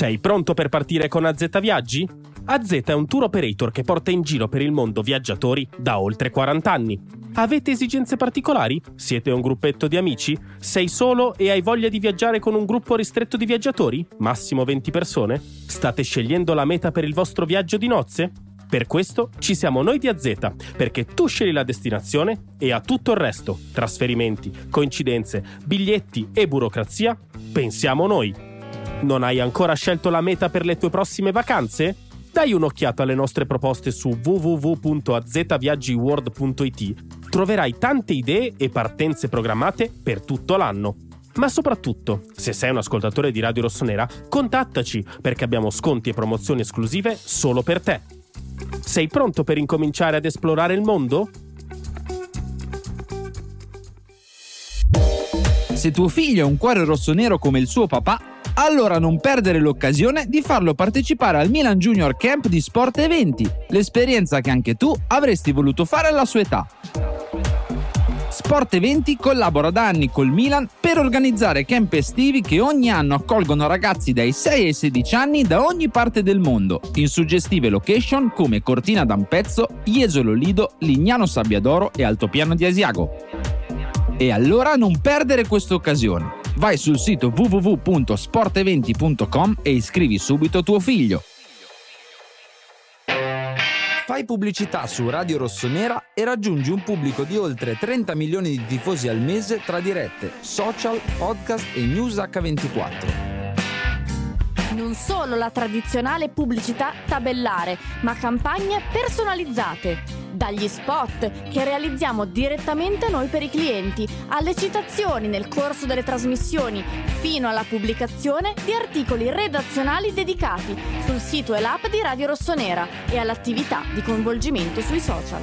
Sei pronto per partire con AZ Viaggi? AZ è un tour operator che porta in giro per il mondo viaggiatori da oltre 40 anni. Avete esigenze particolari? Siete un gruppetto di amici? Sei solo e hai voglia di viaggiare con un gruppo ristretto di viaggiatori? Massimo 20 persone? State scegliendo la meta per il vostro viaggio di nozze? Per questo ci siamo noi di AZ, perché tu scegli la destinazione e a tutto il resto, trasferimenti, coincidenze, biglietti e burocrazia, pensiamo noi. Non hai ancora scelto la meta per le tue prossime vacanze? Dai un'occhiata alle nostre proposte su www.azviaggiworld.it. Troverai tante idee e partenze programmate per tutto l'anno. Ma soprattutto, se sei un ascoltatore di Radio Rossonera, contattaci perché abbiamo sconti e promozioni esclusive solo per te. Sei pronto per incominciare ad esplorare il mondo? Se tuo figlio ha un cuore rossonero come il suo papà, allora non perdere l'occasione di farlo partecipare al Milan Junior Camp di Sport Eventi, l'esperienza che anche tu avresti voluto fare alla sua età. Sport Eventi collabora da anni col Milan per organizzare camp estivi che ogni anno accolgono ragazzi dai 6 ai 16 anni da ogni parte del mondo, in suggestive location come Cortina d'Ampezzo, Jesolo Lido, Lignano Sabbiadoro e Altopiano di Asiago. E allora non perdere questa occasione. Vai sul sito www.sporteventi.com e iscrivi subito tuo figlio. Fai pubblicità su Radio Rossonera e raggiungi un pubblico di oltre 30 milioni di tifosi al mese tra dirette, social, podcast e news H24. Non solo la tradizionale pubblicità tabellare, ma campagne personalizzate. Dagli spot che realizziamo direttamente noi per i clienti, alle citazioni nel corso delle trasmissioni, fino alla pubblicazione di articoli redazionali dedicati sul sito e l'app di Radio Rossonera e all'attività di coinvolgimento sui social.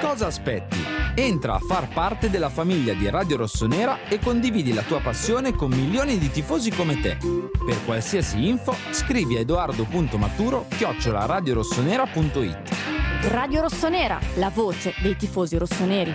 Cosa aspetti? Entra a far parte della famiglia di Radio Rossonera e condividi la tua passione con milioni di tifosi come te. Per qualsiasi info scrivi a edoardo.maturo chiocciolaradiorossonera.it Radio Rossonera, la voce dei tifosi rossoneri.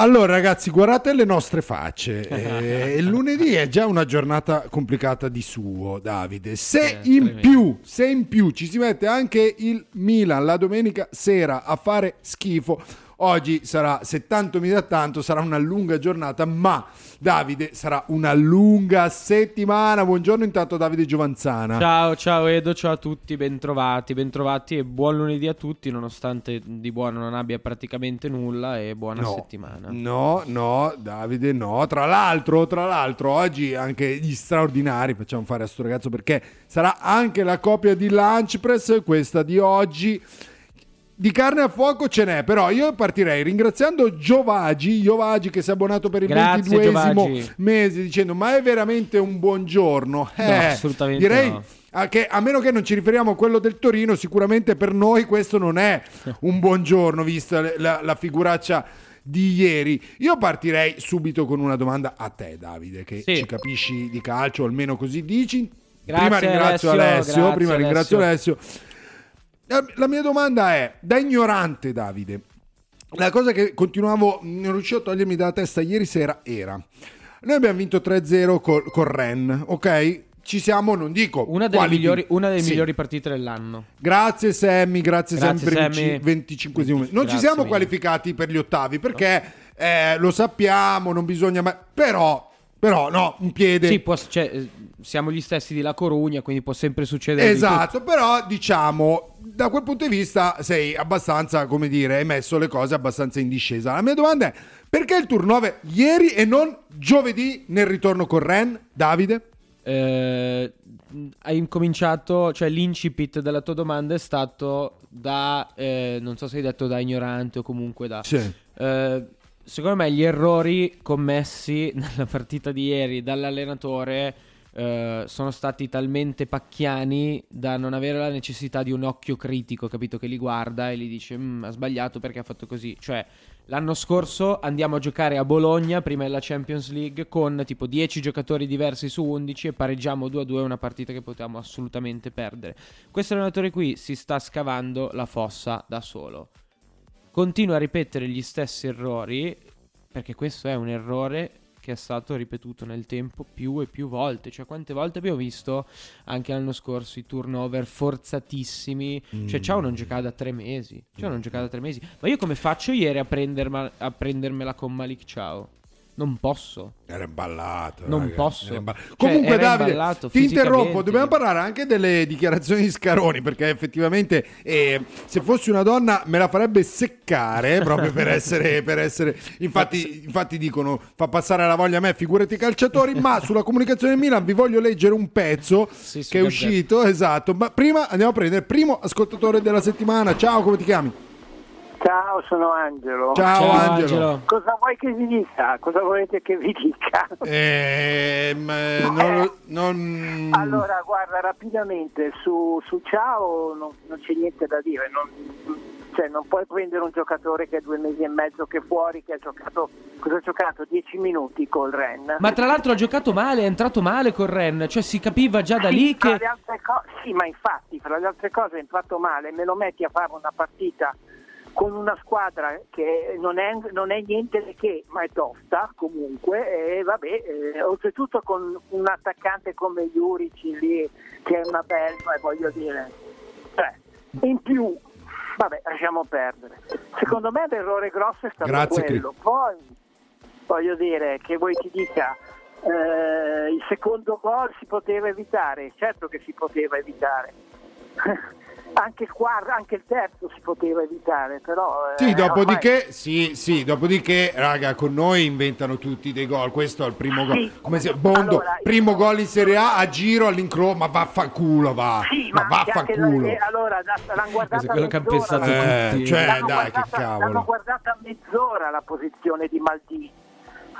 Allora ragazzi, guardate le nostre facce. Eh, il lunedì è già una giornata complicata di suo, Davide. Se in più, se in più ci si mette anche il Milan la domenica sera a fare schifo, oggi sarà, se tanto mi dà tanto, sarà una lunga giornata, ma Davide sarà una lunga settimana. Buongiorno intanto Davide Giovanzana. Ciao, ciao Edo, ciao a tutti, bentrovati, bentrovati e buon lunedì a tutti, nonostante di buono non abbia praticamente nulla e buona No. settimana. No, no, Davide, no. Tra l'altro, tra l'altro, oggi anche gli straordinari facciamo fare a sto ragazzo perché sarà anche la copia di Lunch Press, questa di oggi. Di carne a fuoco ce n'è, però io partirei ringraziando Giovagi, Giovagi che si è abbonato per il Grazie, 22esimo Giovagi. mese dicendo ma è veramente un buongiorno? Eh, assolutamente direi no. a, che, a meno che non ci riferiamo a quello del Torino, sicuramente per noi questo non è un buongiorno vista la, la figuraccia di ieri. Io partirei subito con una domanda a te Davide che Sì. ci capisci di calcio, almeno così dici. Grazie, prima ringrazio Alessio, Alessio, prima ringrazio Alessio. La, mia domanda è, da ignorante Davide, la cosa che continuavo, non riuscivo a togliermi dalla testa ieri sera era, Noi abbiamo vinto 3-0 col, col Ren, ok? Ci siamo, non dico Una delle, migliori, una delle Sì. migliori partite dell'anno. Grazie Sammy, grazie, Grazie, Sammy per il 25 Non ci siamo mille. qualificati per gli ottavi perché eh, lo sappiamo, non bisogna mai... Però, però no, un piede... Sì, può- cioè, eh, siamo gli stessi di La Corugna, quindi può sempre succedere. Esatto, però diciamo, da quel punto di vista sei abbastanza, come dire, hai messo le cose abbastanza in discesa. La mia domanda è, perché il turnover ieri e non giovedì nel ritorno con Ren, Davide? Eh, hai incominciato, cioè l'incipit della tua domanda è stato da, eh, non so se hai detto da ignorante o comunque da... Eh, secondo me gli errori commessi nella partita di ieri dall'allenatore eh, sono stati talmente pacchiani da non avere la necessità di un occhio critico, capito? Che li guarda e gli dice "Mm, ha sbagliato perché ha fatto così. Cioè, l'anno scorso andiamo a giocare a Bologna, prima della Champions League, con tipo 10 giocatori diversi su 11 e pareggiamo 2-2 una partita che potevamo assolutamente perdere. Questo allenatore qui si sta scavando la fossa da solo continua a ripetere gli stessi errori, perché questo è un errore che è stato ripetuto nel tempo più e più volte. Cioè, quante volte abbiamo visto anche l'anno scorso i turnover forzatissimi? Cioè, Ciao non giocava da tre mesi. Ciao non giocava da tre mesi. Ma io come faccio ieri a, prenderma- a prendermela con Malik Ciao? Non posso. Era imballato. Non raga, posso. imballato. Cioè, Comunque, Davide, ti interrompo. Dobbiamo parlare anche delle dichiarazioni di Scaroni. Perché effettivamente, eh, se fossi una donna, me la farebbe seccare proprio per essere. Per essere... Infatti, infatti, dicono: fa passare la voglia a me, figurati i calciatori. ma sulla comunicazione del Milan vi voglio leggere un pezzo Sì, che è uscito. Esatto. Ma prima andiamo a prendere il primo ascoltatore della settimana. Ciao, come ti chiami? Ciao, sono Angelo. Ciao, Ciao, Angelo. Angelo. Cosa vuoi che vi dica? Cosa volete che vi dica? Ehm, eh, non, lo- non- Allora, guarda, rapidamente, su, su Ciao non, non c'è niente da dire. Non, cioè, non puoi prendere un giocatore che è due mesi e mezzo che è fuori, che ha giocato, cosa ha giocato? Dieci minuti col Ren. Ma tra l'altro ha giocato male, è entrato male con Ren. Cioè, si capiva già da Sì, lì che. le altre co- sì, ma infatti, fra le altre cose è entrato male, me lo metti a fare una partita con una squadra che non è, non è niente che, ma è tosta comunque, e vabbè, eh, oltretutto con un attaccante come Juric lì, che è una belva, e voglio dire, cioè, in più, vabbè, lasciamo perdere. Secondo me l'errore grosso è stato Grazie, quello. Poi, voglio dire, che voi ti dica, eh, il secondo gol si poteva evitare, certo che si poteva evitare. anche, il quarto, anche il terzo si poteva evitare, però... eh, Sì, ormai- dopodiché, sì, sì, dopodiché, raga, con noi inventano tutti dei gol. Questo è il primo gol. Sì. Come si Bondo, Allora, primo io- gol in Serie A a giro all'incrocio, ma vaffanculo, va. Sì, ma ma anche- anche vaffanculo. la- eh, allora, l'hanno guardata quello che mezz'ora, pensato Eh, tutti. cioè, l'hanno dai, che guardata- cavolo. L'hanno guardata mezz'ora la posizione di Maldini.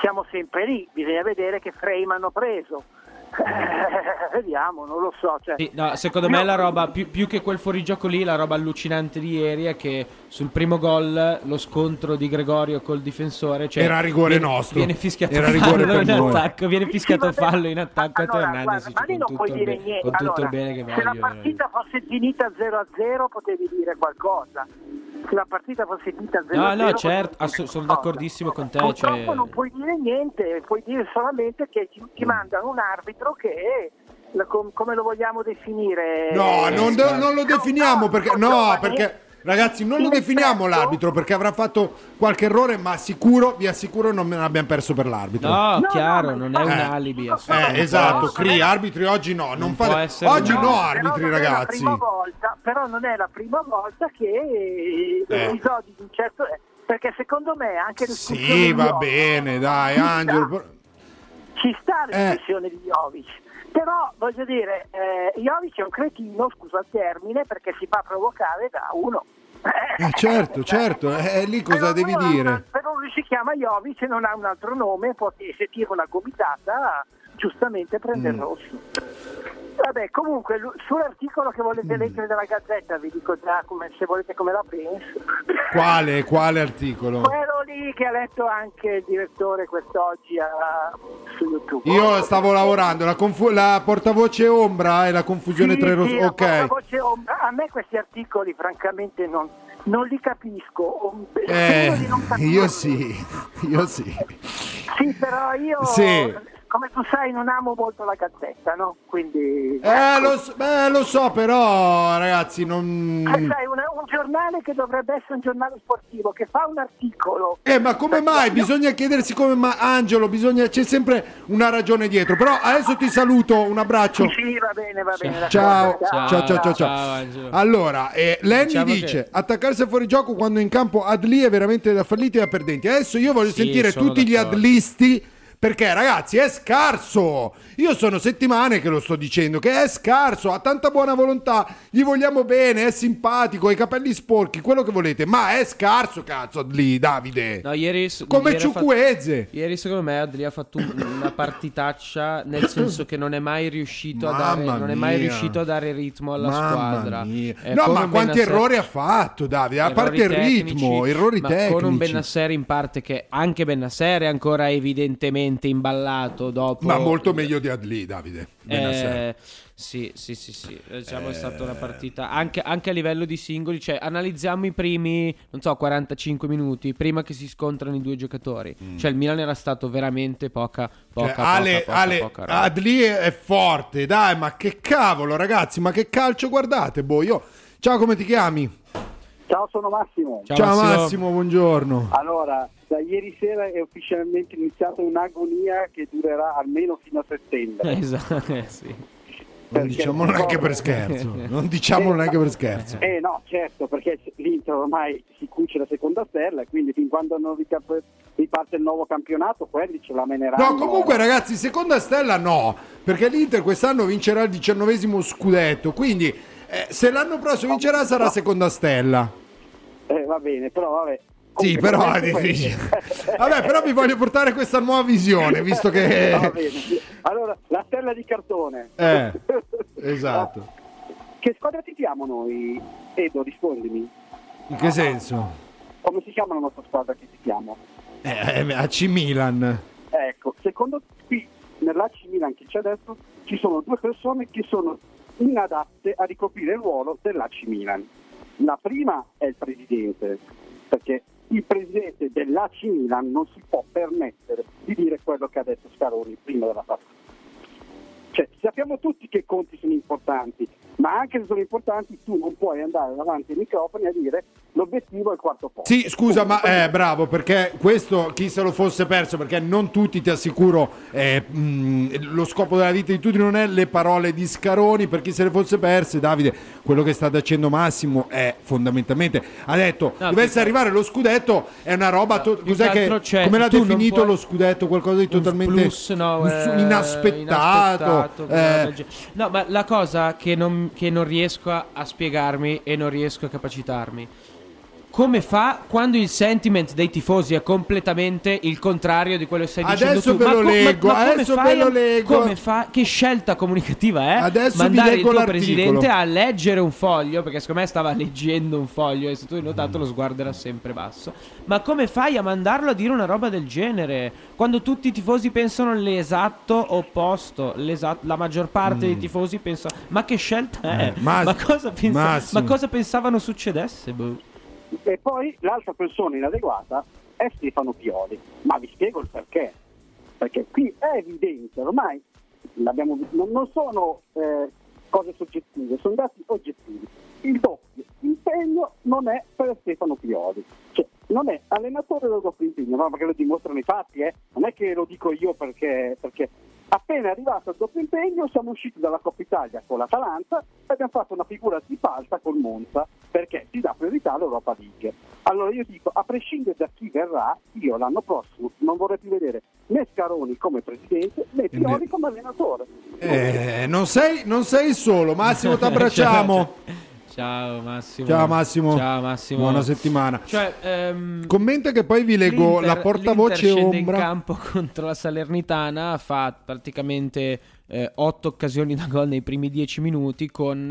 Siamo sempre lì, bisogna vedere che frame hanno preso. Eh, vediamo, non lo so. Cioè, Sì, no, secondo me la roba, più, più che quel fuorigioco lì, la roba allucinante di ieri è che sul primo gol lo scontro di Gregorio col difensore cioè, Era rigore viene, nostro. Viene fischiato Era rigore in noi. attacco, viene fischiato Sì, fallo in attacco allora, a Hernandez guarda, ma lì con, non tutto puoi dire be- niente. con tutto Allora, il bene che se la voglio. partita fosse finita 0-0 potevi dire qualcosa. La partita fosse finita 0-0 No, no, certo, ass- sono d'accordissimo con te, Purtroppo cioè- non puoi dire niente, puoi dire solamente che ti, ti mandano un arbitro che la- com- come lo vogliamo definire? No, non, Scarpa. non lo definiamo no, perché no, perché ragazzi, non lo definiamo l'arbitro perché avrà fatto qualche errore, ma sicuro, vi assicuro non abbiamo perso per l'arbitro. No, No, chiaro, no, non è un Eh. alibi. Eh, assolutamente. esatto, No, Cri, no. arbitri oggi no, non Non fate- Oggi no, però arbitri non È la ragazzi. prima volta, però non è la prima volta che eh, Eh. episodi di un certo... eh, Perché secondo me anche Sì, va bene, dai. Angelo. Ci sta la Eh. di Jovic. Però voglio dire, eh, Jovic è un cretino, scusa il termine, perché si fa provocare da uno. Eh, certo, certo, eh, lì cosa Però devi non dire? però lui si chiama Jovic e non ha un altro nome, poi se tira una gomitata, giustamente prende il Mm. rosso. Vabbè, comunque, sull'articolo che volete Mm. leggere dalla Gazzetta, vi dico già come, se volete come la penso. Quale, quale articolo? Quello lì che ha letto anche il direttore quest'oggi a- su YouTube. Io stavo lavorando, la, confu- la portavoce ombra e la confusione Sì, tra i sì, rosso. la Ok. portavoce ombra. A me questi articoli francamente non, non li capisco. Eh, io sì, io sì. Sì, però io sì come tu sai non amo molto la gazzetta, no? Quindi... Eh, lo, so, beh, lo so, però ragazzi non... Eh, sai, una, un giornale che dovrebbe essere un giornale sportivo, che fa un articolo... Eh, ma come mai? Bisogna chiedersi come mai... Angelo, bisogna... c'è sempre una ragione dietro. Però adesso ti saluto, un abbraccio. Sì, va bene, va bene. Ciao, ciao, ciao, ciao. ciao, ciao. Allora, eh, Lenny diciamo dice, che... attaccarsi a fuori gioco quando in campo Adli è veramente da falliti e da perdenti. Adesso io voglio sì, sentire tutti d'accordo. gli adlisti perché ragazzi è scarso. Io sono settimane che lo sto dicendo che è scarso, ha tanta buona volontà, gli vogliamo bene, è simpatico, ha i capelli sporchi, quello che volete, ma è scarso cazzo lì Davide. No, ieri come ieri Ciucueze. Fatto, ieri secondo me Adli ha fatto una partitaccia nel senso che non è mai riuscito, a dare, non è mai riuscito a dare ritmo alla Mamma squadra. No, ma quanti errori ha fatto Davide? A parte il ritmo, errori tecnici. Con un Benasser in parte che anche Benasser è ancora evidentemente veramente imballato dopo. Ma molto meglio di Adli, Davide. Eh, sì, sì, sì, sì. Diciamo eh... è stata una partita anche, anche, a livello di singoli. Cioè, analizziamo i primi, non so, 45 minuti prima che si scontrano i due giocatori. Mm. Cioè, il Milan era stato veramente poca, poca, cioè, Ale, poca, Ale, poca, poca Adli è forte, dai, ma che cavolo, ragazzi, ma che calcio guardate, boh, io... Ciao, come ti chiami? Ciao, sono Massimo. Ciao, Ciao Massimo. Massimo, buongiorno. Allora, da ieri sera è ufficialmente iniziata un'agonia che durerà almeno fino a settembre. Esatto, eh, sì. Non diciamolo neanche per scherzo, non diciamolo eh, neanche per scherzo. Eh no, certo, perché l'Inter ormai si cuce la seconda stella e quindi fin quando non riparte il nuovo campionato quelli ce la meneranno. No, comunque ragazzi, seconda stella no, perché l'Inter quest'anno vincerà il diciannovesimo scudetto, quindi eh, se l'anno prossimo vincerà sarà seconda stella. Eh, va bene, però vabbè, sì, però è difficile. Vabbè, però vi voglio portare questa nuova visione, visto che... Allora, la stella di cartone. Eh, esatto. Che squadra ti chiamo noi? Edo, rispondimi. In che senso? Come si chiama la nostra squadra che ti chiamo? Eh, eh AC Milan. Ecco, secondo qui nell'AC Milan che c'è adesso ci sono due persone che sono inadatte a ricoprire il ruolo dell'AC Milan. La prima è il presidente, perché il presidente dell'AC Milan non si può permettere di dire quello che ha detto Scaroni prima della partita. Cioè, sappiamo tutti che i conti sono importanti, ma anche se sono importanti tu non puoi andare davanti ai microfoni a dire l'obiettivo è il quarto posto. Sì, scusa, ma eh, bravo, perché questo chi se lo fosse perso, perché non tutti, ti assicuro, eh, mh, lo scopo della vita di tutti non è le parole di Scaroni, per chi se le fosse perse, Davide, quello che sta dicendo Massimo è fondamentalmente, ha detto, no, dovesse arrivare lo scudetto, è una roba, to- cos'è che, come l'ha definito puoi... lo scudetto, qualcosa di totalmente plus, no, eh, inaspettato. Inaspettato eh. no, ma la cosa che non, che non riesco a, a spiegarmi e non riesco a capacitarmi come fa quando il sentiment dei tifosi è completamente il contrario di quello che stai adesso dicendo tu. Ve lo leggo, ma, ma adesso ve lo leggo. Come fa? Che scelta comunicativa è? Adesso Mandare il tuo l'articolo. presidente a leggere un foglio, perché secondo me stava leggendo un foglio e se tu hai notato lo sguardo era sempre basso. Ma come fai a mandarlo a dire una roba del genere? Quando tutti i tifosi pensano l'esatto opposto, l'esatto, la maggior parte mm. dei tifosi pensa ma che scelta è? Eh, ma, ma, cosa pensa- ma cosa pensavano succedesse? Boh. E poi l'altra persona inadeguata è Stefano Pioli. Ma vi spiego il perché. Perché qui è evidente, ormai non, sono eh, cose soggettive, sono dati oggettivi. Il doppio impegno non è per Stefano Pioli. Cioè, non è allenatore del doppio impegno, ma perché lo dimostrano i fatti, eh? non è che lo dico io perché, perché Appena arrivato il doppio impegno siamo usciti dalla Coppa Italia con l'Atalanta e abbiamo fatto una figura di falsa col Monza perché si dà priorità all'Europa League. Allora io dico, a prescindere da chi verrà, io l'anno prossimo non vorrei più vedere né Scaroni come presidente né Pioli come allenatore. Eh, non, sei, non sei solo, Massimo ti abbracciamo. Ciao Massimo. Ciao Massimo. Ciao Massimo. Buona settimana. Cioè, ehm, Commenta che poi vi leggo la portavoce ombra. in campo contro la Salernitana, fa praticamente eh, otto occasioni da gol nei primi dieci minuti con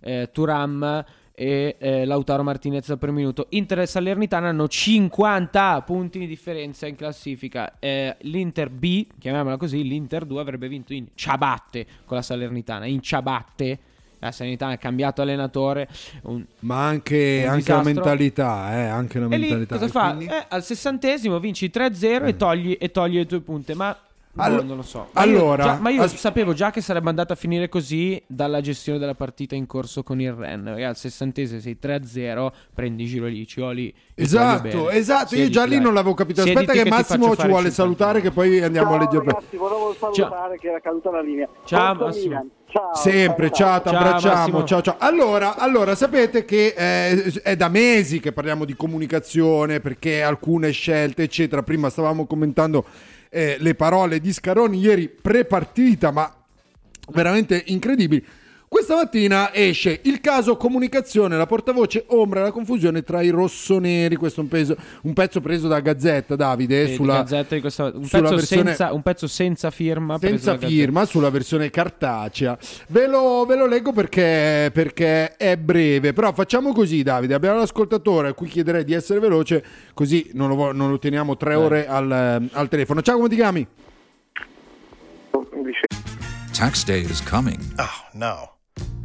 eh, Turam e eh, Lautaro Martinez per minuto. Inter e Salernitana hanno 50 punti di differenza in classifica. Eh, L'Inter B, chiamiamola così, l'Inter 2 avrebbe vinto in ciabatte con la Salernitana, in ciabatte la sanità ha cambiato allenatore. Un, Ma anche, anche la mentalità, eh, anche la E lì mentalità. cosa E fa? quindi- Eh, al sessantesimo vinci 3-0 e, togli, e togli le tue punte. Ma boh, Allo- non lo so. Ma io allora, già- ma io as- sapevo già che sarebbe andata a finire così dalla gestione della partita in corso con il Ren. Perché al sessantesimo sei 3-0, prendi giro lì, Cioli. e voglio Esatto, esatto. Io già lì dai. non l'avevo capito. Aspetta Siediti che ti Massimo ci vuole 50. salutare che poi andiamo a Ciao leggere. ragazzi, volevo salutare che era caduta la linea. Ciao, Forza Massimo. Milan. Ciao. Sempre, ciao, ti Ciao, abbracciamo. Massimo. Ciao, ciao. Allora, allora, sapete che eh, è da mesi che parliamo di comunicazione perché alcune scelte, eccetera. Prima stavamo commentando eh, le parole di Scaroni ieri pre-partita, ma veramente incredibili. Questa mattina esce il caso comunicazione, la portavoce ombra la confusione tra i rossoneri. Questo è un, peso- un pezzo preso da Gazzetta, Davide, Eh, di sulla, Gazzetta di questa- un, sulla pezzo versione- senza, un pezzo senza firma. senza firma sulla versione cartacea. Ve lo, ve lo leggo perché, perché è breve. Però facciamo così, Davide. Abbiamo l'ascoltatore a cui chiederei di essere veloce, così non lo, non lo teniamo tre ore al, al telefono. Ciao, come ti chiami? Tax day is coming. Oh, no.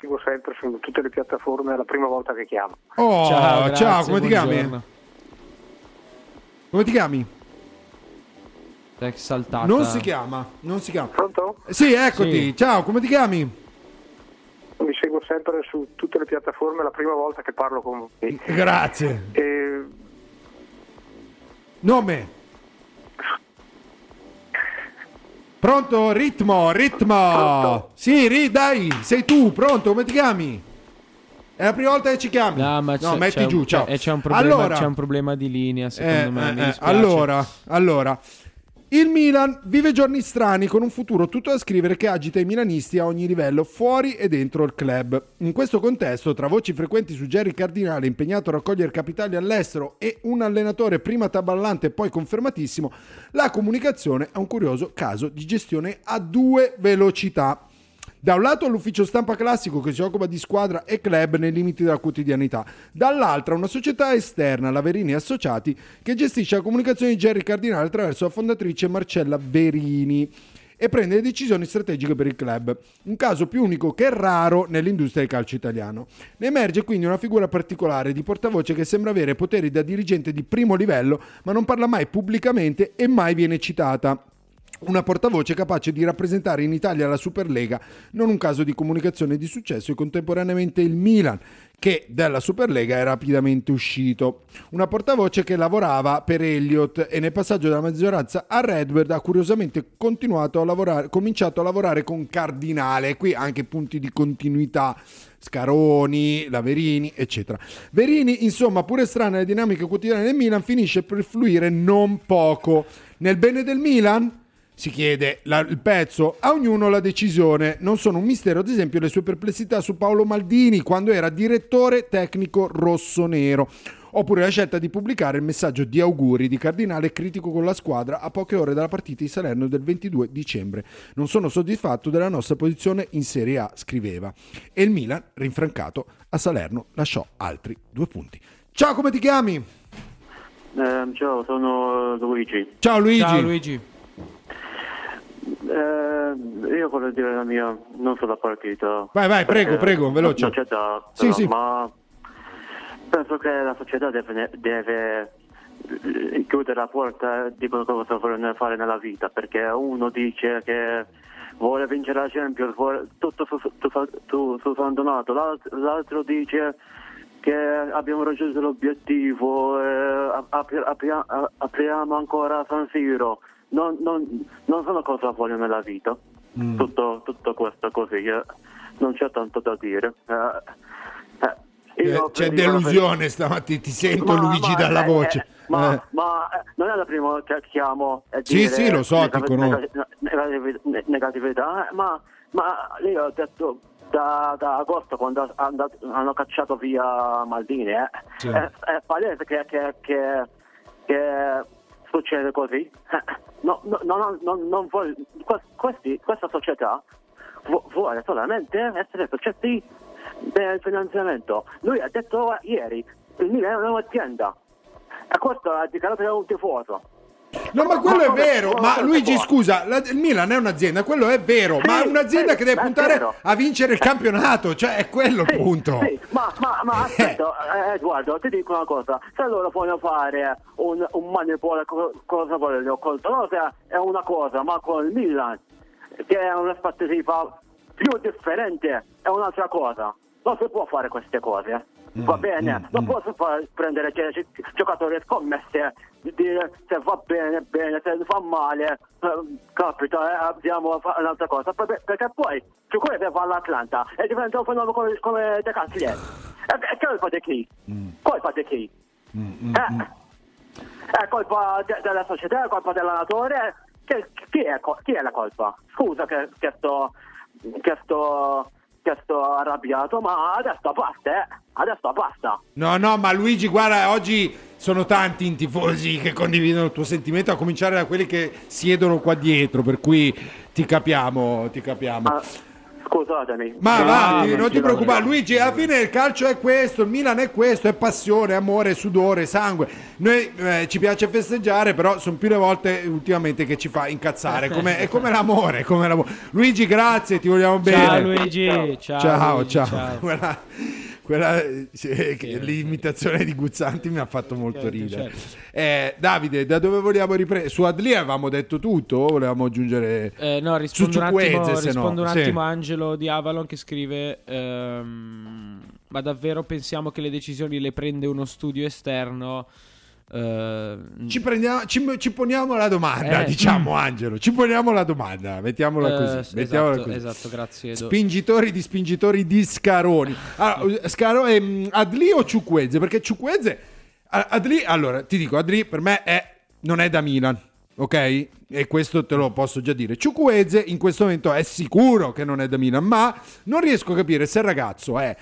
Seguo sempre su tutte le piattaforme, è la prima volta che chiamo. Oh, ciao, Ciao, grazie, come ti chiami? buongiorno. Come ti chiami? È saltata. Non si chiama, non si chiama. Pronto? Sì, eccoti. Sì. Ciao, come ti chiami? Mi seguo sempre su tutte le piattaforme, è la prima volta che parlo con voi. Grazie. E Nome? Pronto? Ritmo, ritmo. Pronto? Sì, ri- dai, sei tu, pronto? Come ti chiami? È la prima volta che ci chiami. No, ma c'è, metti c'è giù, un, ciao. c'è- c'è un problema, allora, c'è un problema di linea, secondo eh, me. eh, mi eh, allora, allora, il Milan vive giorni strani con un futuro tutto da scrivere che agita i milanisti a ogni livello, fuori e dentro il club. In questo contesto, tra voci frequenti su Jerry Cardinale impegnato a raccogliere capitali all'estero e un allenatore prima taballante e poi confermatissimo, la comunicazione è un curioso caso di gestione a due velocità. Da un lato l'ufficio stampa classico che si occupa di squadra e club nei limiti della quotidianità, dall'altra una società esterna, la Verini Associati, che gestisce la comunicazione di Jerry Cardinale attraverso la fondatrice Marcella Verini e prende decisioni strategiche per il club. Un caso più unico che raro nell'industria del calcio italiano. Ne emerge quindi una figura particolare di portavoce che sembra avere poteri da dirigente di primo livello, ma non parla mai pubblicamente e mai viene citata. Una portavoce capace di rappresentare in Italia la Superlega, non un caso di comunicazione di successo e contemporaneamente il Milan, che dalla Superlega è rapidamente uscito. Una portavoce che lavorava per Elliott e nel passaggio dalla maggioranza a Redbird ha curiosamente a lavorare, cominciato a lavorare con Cardinale, qui anche punti di continuità. Scaroni, Laverini, eccetera. Verini, insomma, pure strana le dinamiche quotidiane del Milan, finisce per fluire non poco. Nel bene del Milan? Si chiede la- il pezzo, a ognuno la decisione. Non sono un mistero, ad esempio, le sue perplessità su Paolo Maldini quando era direttore tecnico rosso-nero. Oppure la scelta di pubblicare il messaggio di auguri di Cardinale critico con la squadra a poche ore dalla partita di Salerno del 22 dicembre. Non sono soddisfatto della nostra posizione in Serie A, scriveva. E il Milan, rinfrancato, a Salerno lasciò altri due punti. Ciao, come ti chiami? Eh, ciao, sono Luigi. Ciao Luigi. Ciao Luigi. Eh, io voglio dire la mia, non sulla partita. Vai, vai, prego, Eh, prego, veloce. Non c'è da, Sì, però, sì. ma penso che la società deve, deve eh, chiudere la porta e dicono cosa vogliono fare nella vita, perché uno dice che vuole vincere la Champions, vuole- tutto su, su, su, su San Donato, L'alt- l'altro dice che abbiamo raggiunto l'obiettivo, eh, apri- apri- apriamo ancora San Siro. Non, non, non sono cosa vogliono nella vita. Mm. Tutto, tutto questo così, eh, non c'è tanto da dire. Eh, eh, Eh, c'è delusione stamattina, ti sento Ma- Luigi ma- dalla eh, voce. eh, ma, Eh. ma, eh, non è la prima che chiamo Sì, sì, lo so, ti negativ- conosco. negativ- negativ- negatività, ma, ma io ho detto da, da agosto quando ha- andat- hanno cacciato via Maldini. eh. Sì. È, è palese che, che- che- che succede così. No, no, no, no, no, non que- questi- questa società vu- vuole solamente essere soggetti del finanziamento. Lui ha detto ieri, il Milan è un'azienda. E questo ha dichiarato un tifoso. No, ma quello è vero. Ma Luigi, scusa, la- il Milan è un'azienda, quello è vero. ma è un'azienda sì, che deve puntare a vincere il campionato. Cioè, è quello il punto. Sì, ma, ma, ma aspetta, eh, Edoardo, ti dico una cosa, se loro vogliono fare un, un manipolo, co- cosa vogliono? Col Tolosa è una cosa, ma con il Milan, che è un'aspettativa più differente, è un'altra cosa. Non si può fare queste cose. Va bene, non posso far- prendere gi- giocatori scommesse, se va bene, bene, se fa male, eh, capita, eh, abbiamo un'altra cosa, perché, poi Giocone va all'Atlanta e diventa un fenomeno come, De Canzliere. E che colpa di chi? Colpa di chi? Eh, è colpa de- della società, è colpa dell'allenatore? Che, chi, è, chi è la colpa? Scusa che, che sto, che sto che sto arrabbiato, ma adesso basta, eh. Adesso basta. No, no, ma Luigi, guarda, oggi sono tanti i tifosi che condividono il tuo sentimento, a cominciare da quelli che siedono qua dietro, per cui ti capiamo, ti capiamo. Ah, Scusatemi. Ma No, avanti, non ti preoccupare. Luigi. Alla fine il calcio è questo, il Milan è questo, è passione, amore, sudore, sangue. Noi eh, ci piace festeggiare, però sono più le volte ultimamente che ci fa incazzare. Come- è come l'amore, come l'amore. Luigi, grazie, ti vogliamo bene. Ciao Luigi, ciao. ciao, Luigi, ciao. ciao. Quella, eh, sì, che l'imitazione di Guzzanti mi ha fatto molto Certo, ridere. certo. Eh, Davide, da dove vogliamo riprendere? Su Adli avevamo detto tutto, o volevamo aggiungere Eh, no, rispondo un attimo, Ciucueze, se no. rispondo un Sì. attimo a Angelo di Avalon che scrive ehm, ma davvero pensiamo che le decisioni le prende uno studio esterno? Eh, Ci, prendiamo, ci, ci poniamo la domanda, Eh. diciamo Angelo, ci poniamo la domanda, mettiamola eh, così. s- mettiamola esatto, così. esatto, grazie Edo. Spingitori di spingitori di Scaroni. Allora, Scaro, ehm, Adli o Ciucueze? Perché Ciucueze, a- Adli, allora ti dico, Adli per me è, non è da Milan, ok? E questo te lo posso già dire. Ciucueze in questo momento è sicuro che non è da Milan, ma non riesco a capire se il ragazzo è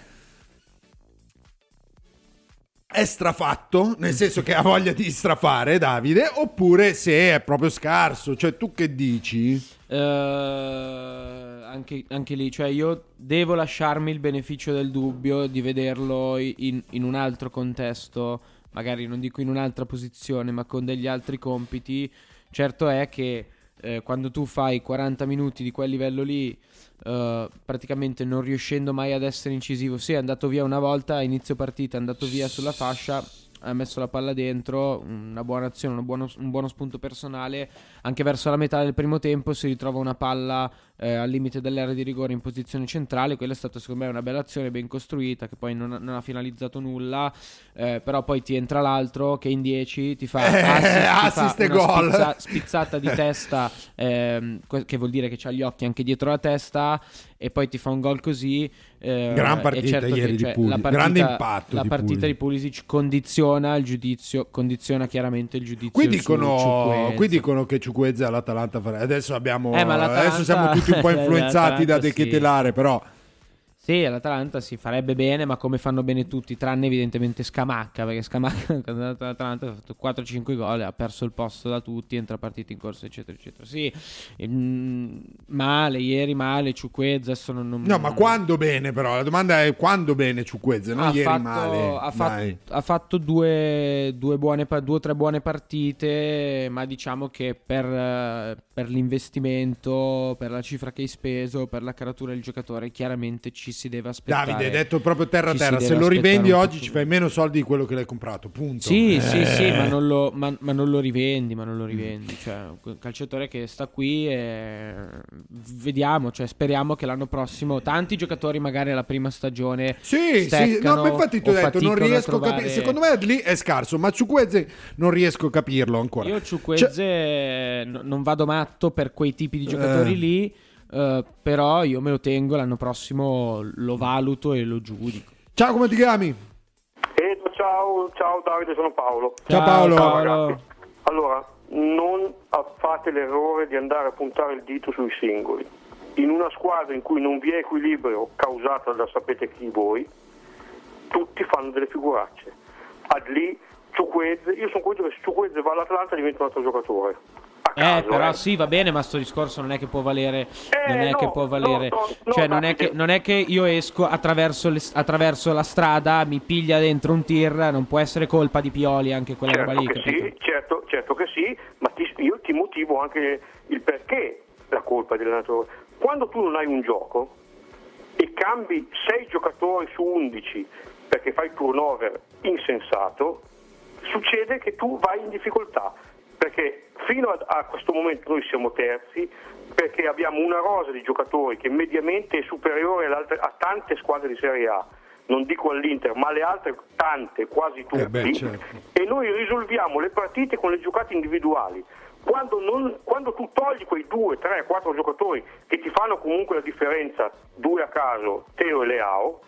è strafatto, nel senso che ha voglia di strafare Davide, oppure se è proprio scarso. Cioè, tu che dici? Eh, anche, anche lì, cioè io devo lasciarmi il beneficio del dubbio di vederlo in, in un altro contesto, magari non dico in un'altra posizione, ma con degli altri compiti. Certo è che eh, quando tu fai 40 minuti di quel livello lì, eh, praticamente non riuscendo mai ad essere incisivo, sì, è andato via una volta a inizio partita, è andato via sulla fascia. Ha messo la palla dentro, una buona azione, uno buono- un buono spunto personale. Anche verso la metà del primo tempo si ritrova una palla eh, al limite dell'area di rigore in posizione centrale. Quella è stata secondo me una bella azione ben costruita che poi non ha, non ha finalizzato nulla. eh, però poi ti entra l'altro che in 10 ti fa Eh, assist, ti fa assist e gol. spizza- spizzata di testa, ehm, che vuol dire che c'ha gli occhi anche dietro la testa, e poi ti fa un gol così. eh, Gran partita certo ieri che, di cioè, Pulisic, partita- grande impatto La di partita Pulisic. di Pulisic condiziona il giudizio, condiziona chiaramente il giudizio. Qui dicono, qui dicono che Ciucueze all'Atalanta. Adesso abbiamo. Eh, adesso siamo tutti un po' influenzati da De sì. Ketelare, però. Sì, all'Atalanta si farebbe bene, ma come fanno bene tutti, tranne evidentemente Scamacca, perché Scamacca quando è andato all'Atalanta ha fatto 4-5 gol, ha perso il posto da tutti, entra partita in corsa, eccetera, eccetera. Sì, mm, male, ieri male, Ciuquezza, adesso non... non- No, ma quando bene, però? La domanda è quando bene Ciucueze, non ha ieri fatto, male. ha fatto- ha fatto due, due, buone, due o tre buone partite, ma diciamo che per, per l'investimento, per la cifra che hai speso, per la caratura del giocatore, chiaramente ci si deve aspettare. Davide, detto proprio terra terra, se lo rivendi oggi ci fai meno soldi di quello che l'hai comprato, punto. Sì, sì, Eh. sì, ma non, lo, ma- ma non lo rivendi, ma non lo rivendi. Cioè, un calciatore che sta qui e vediamo, cioè, speriamo che l'anno prossimo tanti giocatori magari alla prima stagione Sì, sì, no, ma infatti ti ho detto, non a riesco a capire. Secondo me lì è scarso, ma Ciucueze non riesco a capirlo ancora. Io Ciuqueze n- non vado matto per quei tipi di giocatori Eh. lì, eh, però io me lo tengo l'anno prossimo, lo valuto e lo giudico. Ciao, come ti chiami? Edo, ciao, ciao Davide, sono Paolo. Ciao, Paolo. ragazzi. Allora, non fate l'errore di andare a puntare il dito sui singoli. in una squadra in cui non vi è equilibrio causato da sapete chi voi, tutti fanno delle figuracce. Adli, Ciuquezze, io sono convinto che se Ciuquezze va all'Atlanta diventa un altro giocatore. Eh, caso, però eh. sì, va bene, ma sto discorso non è che può valere. non è no, che può valere. no, no, no, cioè, non, è che, non è che io esco attraverso, le- attraverso la strada, mi piglia dentro un tir, non può essere colpa di Pioli anche quella Certo roba lì. che capito? sì, certo, certo che sì, ma ti- io ti motivo anche il perché la colpa dell'allenatore. Quando tu non hai un gioco e cambi 6 giocatori su 11 perché fai turnover insensato, succede che tu vai in difficoltà. Perché fino a, a questo momento noi siamo terzi perché abbiamo una rosa di giocatori che mediamente è superiore a tante squadre di Serie A. Non dico all'Inter, ma alle altre tante, quasi tutti. Eh beh, certo. E noi risolviamo le partite con le giocate individuali. Quando, non- quando tu togli quei due, tre, quattro giocatori che ti fanno comunque la differenza, due a caso, Teo e Leao,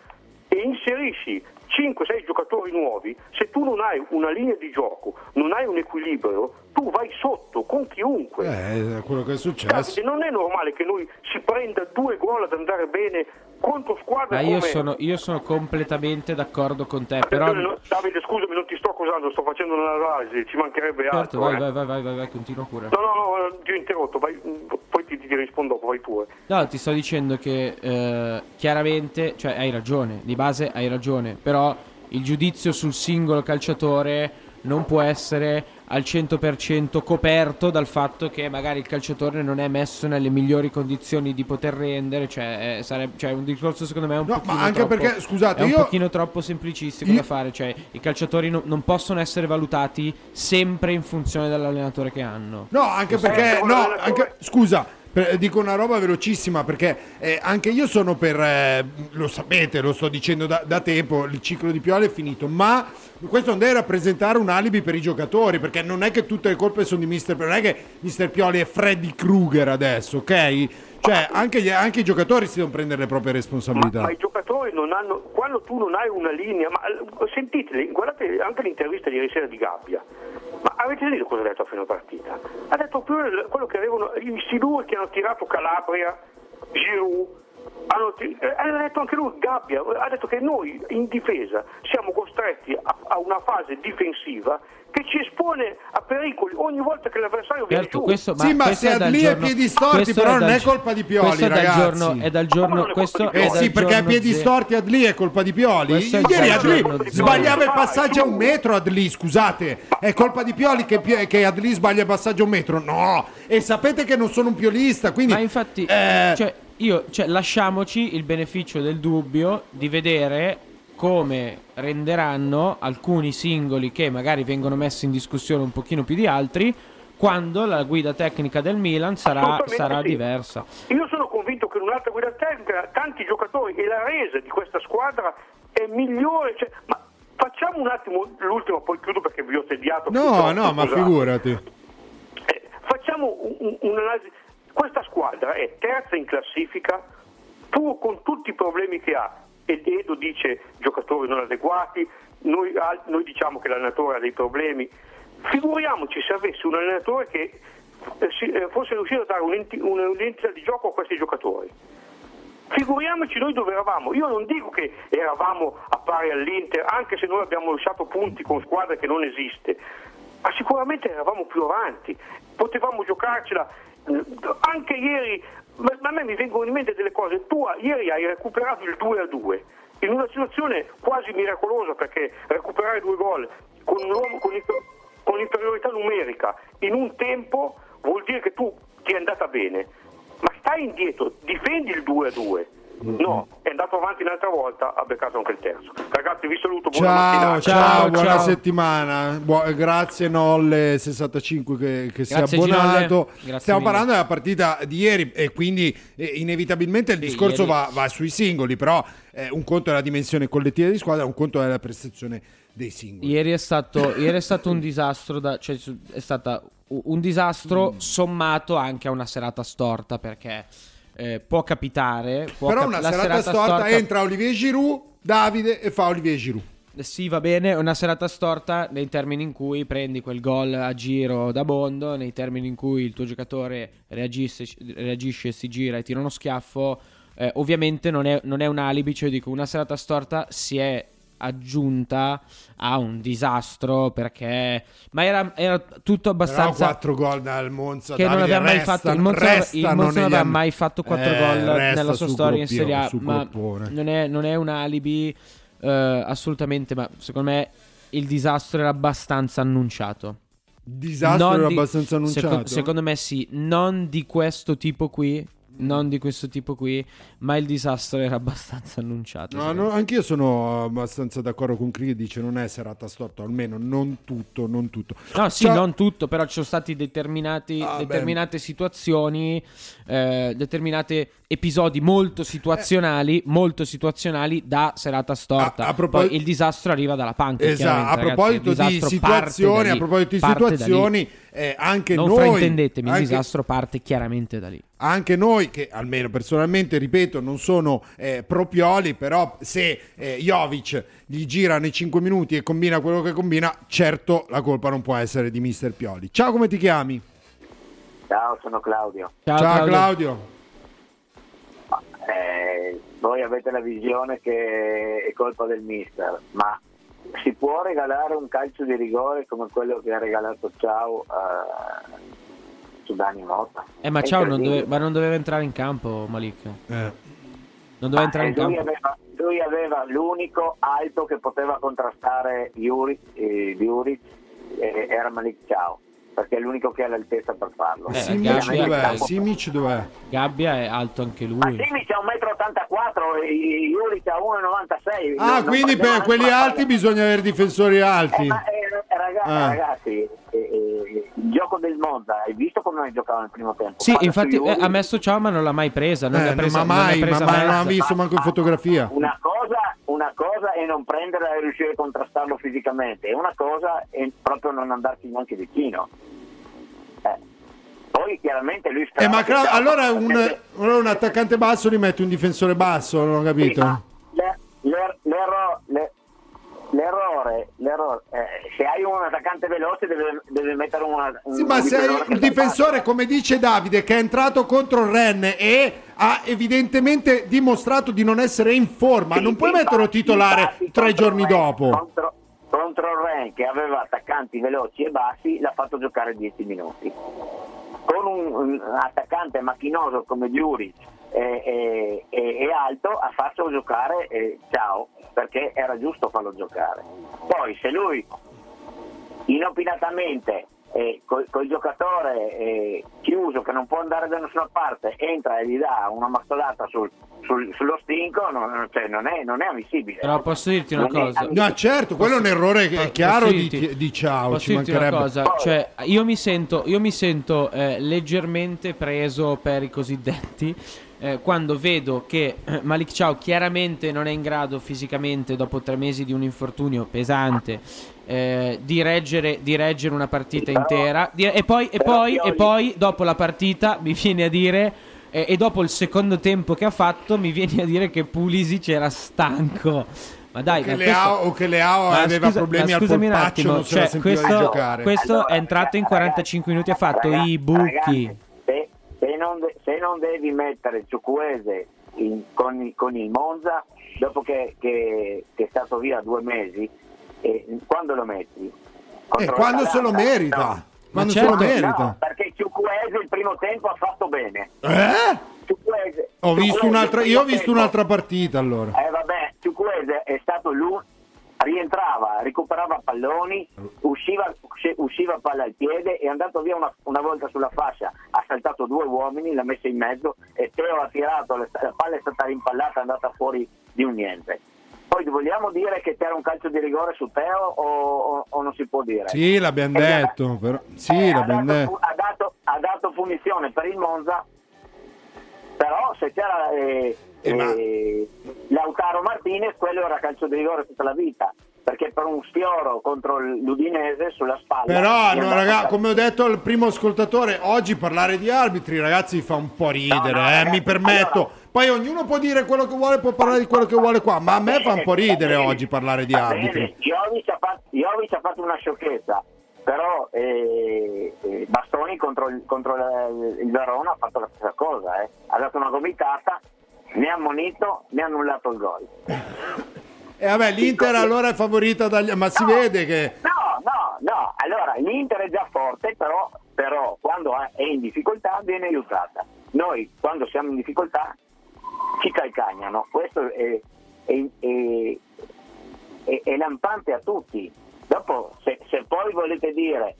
e inserisci 5-6 giocatori nuovi, se tu non hai una linea di gioco, non hai un equilibrio, tu vai sotto con chiunque. Eh, quello che è successo. Davide, non è normale che noi si prenda due gol ad andare bene contro squadre Ma come... io sono, io sono completamente d'accordo con te, però. Davide, scusami, non ti sto accusando, sto facendo un'analisi, ci mancherebbe Certo, altro. vai, eh. vai, vai, vai, vai, vai, continua pure. No, no, no, ti ho interrotto, vai, poi ti, ti rispondo dopo, vai pure. No, ti sto dicendo che eh, chiaramente, cioè hai ragione, di base hai ragione, però il giudizio sul singolo calciatore non può essere al 100% coperto dal fatto che magari il calciatore non è messo nelle migliori condizioni di poter rendere, cioè, eh, sarebbe, cioè un discorso secondo me è un No, pochino ma anche troppo, perché, scusate, è un io- pochino troppo semplicistico Io- da fare, cioè i calciatori no- non possono essere valutati sempre in funzione dell'allenatore che hanno. No, anche perché, no, anche, scusa, dico una roba velocissima perché eh, anche io sono per, eh, lo sapete, lo sto dicendo da, da tempo, il ciclo di Pioli è finito, ma questo non deve rappresentare un alibi per i giocatori, perché non è che tutte le colpe sono di Mister Pioli, non è che Mister Pioli è Freddy Krueger adesso, ok? Cioè, anche, gli- anche i giocatori si devono prendere le proprie Ma, responsabilità. ma i giocatori non hanno, quando tu non hai una linea, ma eh, sentite, guardate anche l'intervista di ieri sera di Gabbia, ma avete sentito cosa ha detto a fine partita? Ha detto più quello che avevano, i siluri che hanno tirato Calabria, Giroud, hanno, eh, detto anche lui, Gabbia, ha detto che noi in difesa siamo costretti a, a una fase difensiva che ci espone a pericoli ogni volta che l'avversario viene Certo, giù. questo, ma Sì, ma se è Adli giorno- piedi storti, però non è colpa di Pioli, questo è dal ragazzi. giorno, è dal giorno, questo Eh è sì, perché giorno piedi storti Adli è colpa di Pioli. È Ieri Adli sbagliava il passaggio a un metro Adli, scusate. È colpa di Pioli che, che Adli sbaglia il passaggio a un metro? No! E sapete che non sono un piolista, quindi... Ma infatti, eh, cioè, io, cioè, lasciamoci il beneficio del dubbio di vedere come renderanno alcuni singoli che magari vengono messi in discussione un pochino più di altri quando la guida tecnica del Milan sarà, sarà sì. diversa. Io sono convinto che un'altra guida tecnica, tanti giocatori e la resa di questa squadra è migliore. cioè, ma facciamo un attimo l'ultimo, poi chiudo perché vi ho tediato. no, no, ma scusate. figurati. Eh, facciamo un- un- un'analisi. Questa squadra è terza in classifica, pur con tutti i problemi che ha. E Edo dice giocatori non adeguati, noi, noi diciamo che l'allenatore ha dei problemi. Figuriamoci se avesse un allenatore che eh, eh, fosse riuscito a dare un'identità di gioco a questi giocatori. Figuriamoci noi dove eravamo. Io non dico che eravamo a pari all'Inter, anche se noi abbiamo lasciato punti con squadre che non esiste, ma sicuramente eravamo più avanti. Potevamo giocarcela. eh, Anche ieri, ma ma a me mi vengono in mente delle cose. Tu ieri hai recuperato il 2 a 2 in una situazione quasi miracolosa perché recuperare due gol con un uomo con, con inferiorità numerica in un tempo vuol dire che tu ti è andata bene ma stai indietro, difendi il 2 a 2. No, è andato avanti un'altra volta, ha beccato anche il terzo. Ragazzi, vi saluto, buona Ciao, mattinata. ciao, buona ciao. settimana. Bu- grazie Nolle65 che, che si è abbonato. Stiamo mille. parlando della partita di ieri e quindi eh, inevitabilmente il Sì, discorso va, va sui singoli, però eh, un conto è la dimensione collettiva di squadra, un conto è la prestazione dei singoli. Ieri è stato, ieri è stato un disastro, da- cioè è stata u- un disastro sommato anche a una serata storta perché eh, può capitare. può Però cap- una la serata, storta, entra Olivier Giroud, Davide e fa Olivier Giroud. sì, va bene, è una serata storta nei termini in cui prendi quel gol a giro da Bondo, nei termini in cui il tuo giocatore reagisce, reagisce si gira e tira uno schiaffo. Eh, ovviamente non è, non è un alibi, cioè dico, una serata storta si è aggiunta a un disastro perché ma era, era tutto abbastanza Però 4 gol dal Monza che non aveva mai restano, fatto il Monza, il Monza non aveva anni. mai fatto 4 Eh, gol resta nella sua su storia in groppio- Serie A ma non è, non è un alibi eh, assolutamente ma secondo me il disastro era abbastanza annunciato Disastro Non era di- abbastanza annunciato. seco- secondo me sì non di questo tipo qui non di questo tipo qui ma il disastro era abbastanza annunciato No, no, anch'io sono abbastanza d'accordo con Cri che dice non è serata storta, almeno non tutto, non tutto. No, sì, Ciao- non tutto, però ci sono stati determinati, Ah, beh. determinate situazioni, eh, determinati episodi molto situazionali, molto situazionali da serata storta. A- a propos- Poi il disastro arriva dalla panca. Esatto, a ragazzi, proposito il di situazioni, a proposito di situazioni, eh, anche non noi fraintendetemi, anche- il disastro parte chiaramente da lì. Anche noi che almeno personalmente ripeto non sono eh, pro Pioli però se eh, Jovic gli gira nei 5 minuti e combina quello che combina certo la colpa non può essere di mister Pioli ciao come ti chiami? Ciao, sono Claudio. ciao, Claudio. Eh, voi avete la visione che è colpa del mister, ma si può regalare un calcio di rigore come quello che ha regalato Ciao a su Dani Motta? Eh, ma ciao, non dove- ma non doveva entrare in campo, Malik. Non doveva Ma, entrare in eh, lui, campo. aveva, lui aveva l'unico alto che poteva contrastare Juri, eh, Juric, eh, era Malik Ciao, perché è l'unico che ha l'altezza per farlo. Eh, Simic Gabbia- dov'è? Simic dov'è? Gabbia è alto anche lui. Ma Simic ha 1,84 m e Juric ha 1,96 ah Non- quindi non per quelli alti bisogna avere difensori alti Eh, ma, eh, raga- Ah. Ragazzi, eh, eh, il gioco del Monza, hai visto come giocava nel primo tempo? Sì, Guarda infatti eh, ha messo ciao, ma non l'ha mai presa. Non Eh, l'ha presa, ma non l'ha mai, presa ma mai, non ha visto manco in fotografia Una cosa, una cosa è non prenderla e riuscire a contrastarlo fisicamente, e una cosa è proprio non andarci neanche vicino. Eh. Poi chiaramente lui Eh, sperava ma Cla- allora un, perché- un attaccante basso li mette un difensore basso non ho capito Sì, l'er- l'erro- le- l'errore, l'errore eh, se hai un attaccante veloce deve, deve mettere una, un Sì, ma se hai difensore fa difensore, come dice Davide, che è entrato contro il Ren e ha evidentemente dimostrato di non essere in forma, non puoi metterlo titolare infatti, tre giorni Ren- dopo. Contro, contro il Ren che aveva attaccanti veloci e bassi, l'ha fatto giocare 10 minuti. Con un, un attaccante macchinoso come Giuric e, e- alto ha fatto giocare eh, Ciao perché era giusto farlo giocare. Poi se lui inopinatamente eh, col, col giocatore eh, chiuso che non può andare da nessuna parte entra e gli dà una mastodata sul- sul- sullo stinco non, cioè, non è, non è ammissibile Però posso dirti una Non cosa. No, certo, quello è un errore che è Posso chiaro di, di ciao, Posso ci dirti una mancherebbe. cosa, cioè io mi sento, io mi sento eh, leggermente preso per i cosiddetti eh, quando vedo che eh, Malik Ciao chiaramente non è in grado fisicamente dopo tre mesi di un infortunio pesante eh, di, reggere, di reggere una partita intera di- e, poi, e, poi, e poi dopo la partita mi viene a dire e dopo il secondo tempo che ha fatto mi viene a dire che Pulisic era stanco ma dai, Che ma Leao- questo- o che Leao Ma aveva scusa- problemi ma al scusami un polpaccio, attimo, non se la cioè, questo, giocare. questo Allora, è entrato in ragazzi, 45 minuti, ha fatto ragazzi, i buchi. ragazzi, se, non de- se non devi mettere Ciucuese in- con, il- con il Monza, dopo che, che- che è stato via due mesi, eh, quando lo metti? Eh, quando se lo merita. No. Quando certo. se lo merita. No, perché Ciucuese il primo tempo ha fatto bene. Eh? Ciucuese- Ho visto un'altra, io ho visto tempo- un'altra partita allora. eh vabbè, Ciucuese è stato lui, rientrava, recuperava palloni, usciva, usci- usciva palla al piede, è andato via una, una volta sulla fascia, ha saltato due uomini, l'ha messa in mezzo e Teo ha tirato, la, la palla è stata rimpallata, è andata fuori di un niente. Poi vogliamo dire che c'era un calcio di rigore su Teo o, o- o non si può dire? Sì, l'abbiamo Eh, detto, però. Sì, eh, ha, l'abbiamo dato, detto. ha, dato, ha dato punizione per il Monza, però se c'era eh, Eh, ma- Lautaro Martinez, quello era calcio di rigore tutta la vita, perché per un sfioro contro l'Udinese sulla spalla. Però, no, raga, come ho detto al primo ascoltatore, oggi parlare di arbitri, ragazzi, fa un po' ridere. No, no, eh, ragazzi, mi permetto, allora, Poi ognuno può dire quello che vuole, può parlare di quello che vuole qua, ma a me fa un po' ridere oggi parlare di bene, arbitri. Jovic ha fatto, Jovic ha fatto una sciocchezza, però eh, eh, Bastoni contro, il, contro il Verona ha fatto la stessa cosa, eh. ha dato una gomitata, mi ha ammonito, mi ha annullato il gol. E vabbè, l'Inter allora è favorita dagli... Ma si vede che... No, no, no, allora l'Inter è già forte, però, però quando è in difficoltà viene aiutata. Noi quando siamo in difficoltà ci calcagnano, questo è, è- è- è- è lampante a tutti. Dopo, se, se poi volete dire,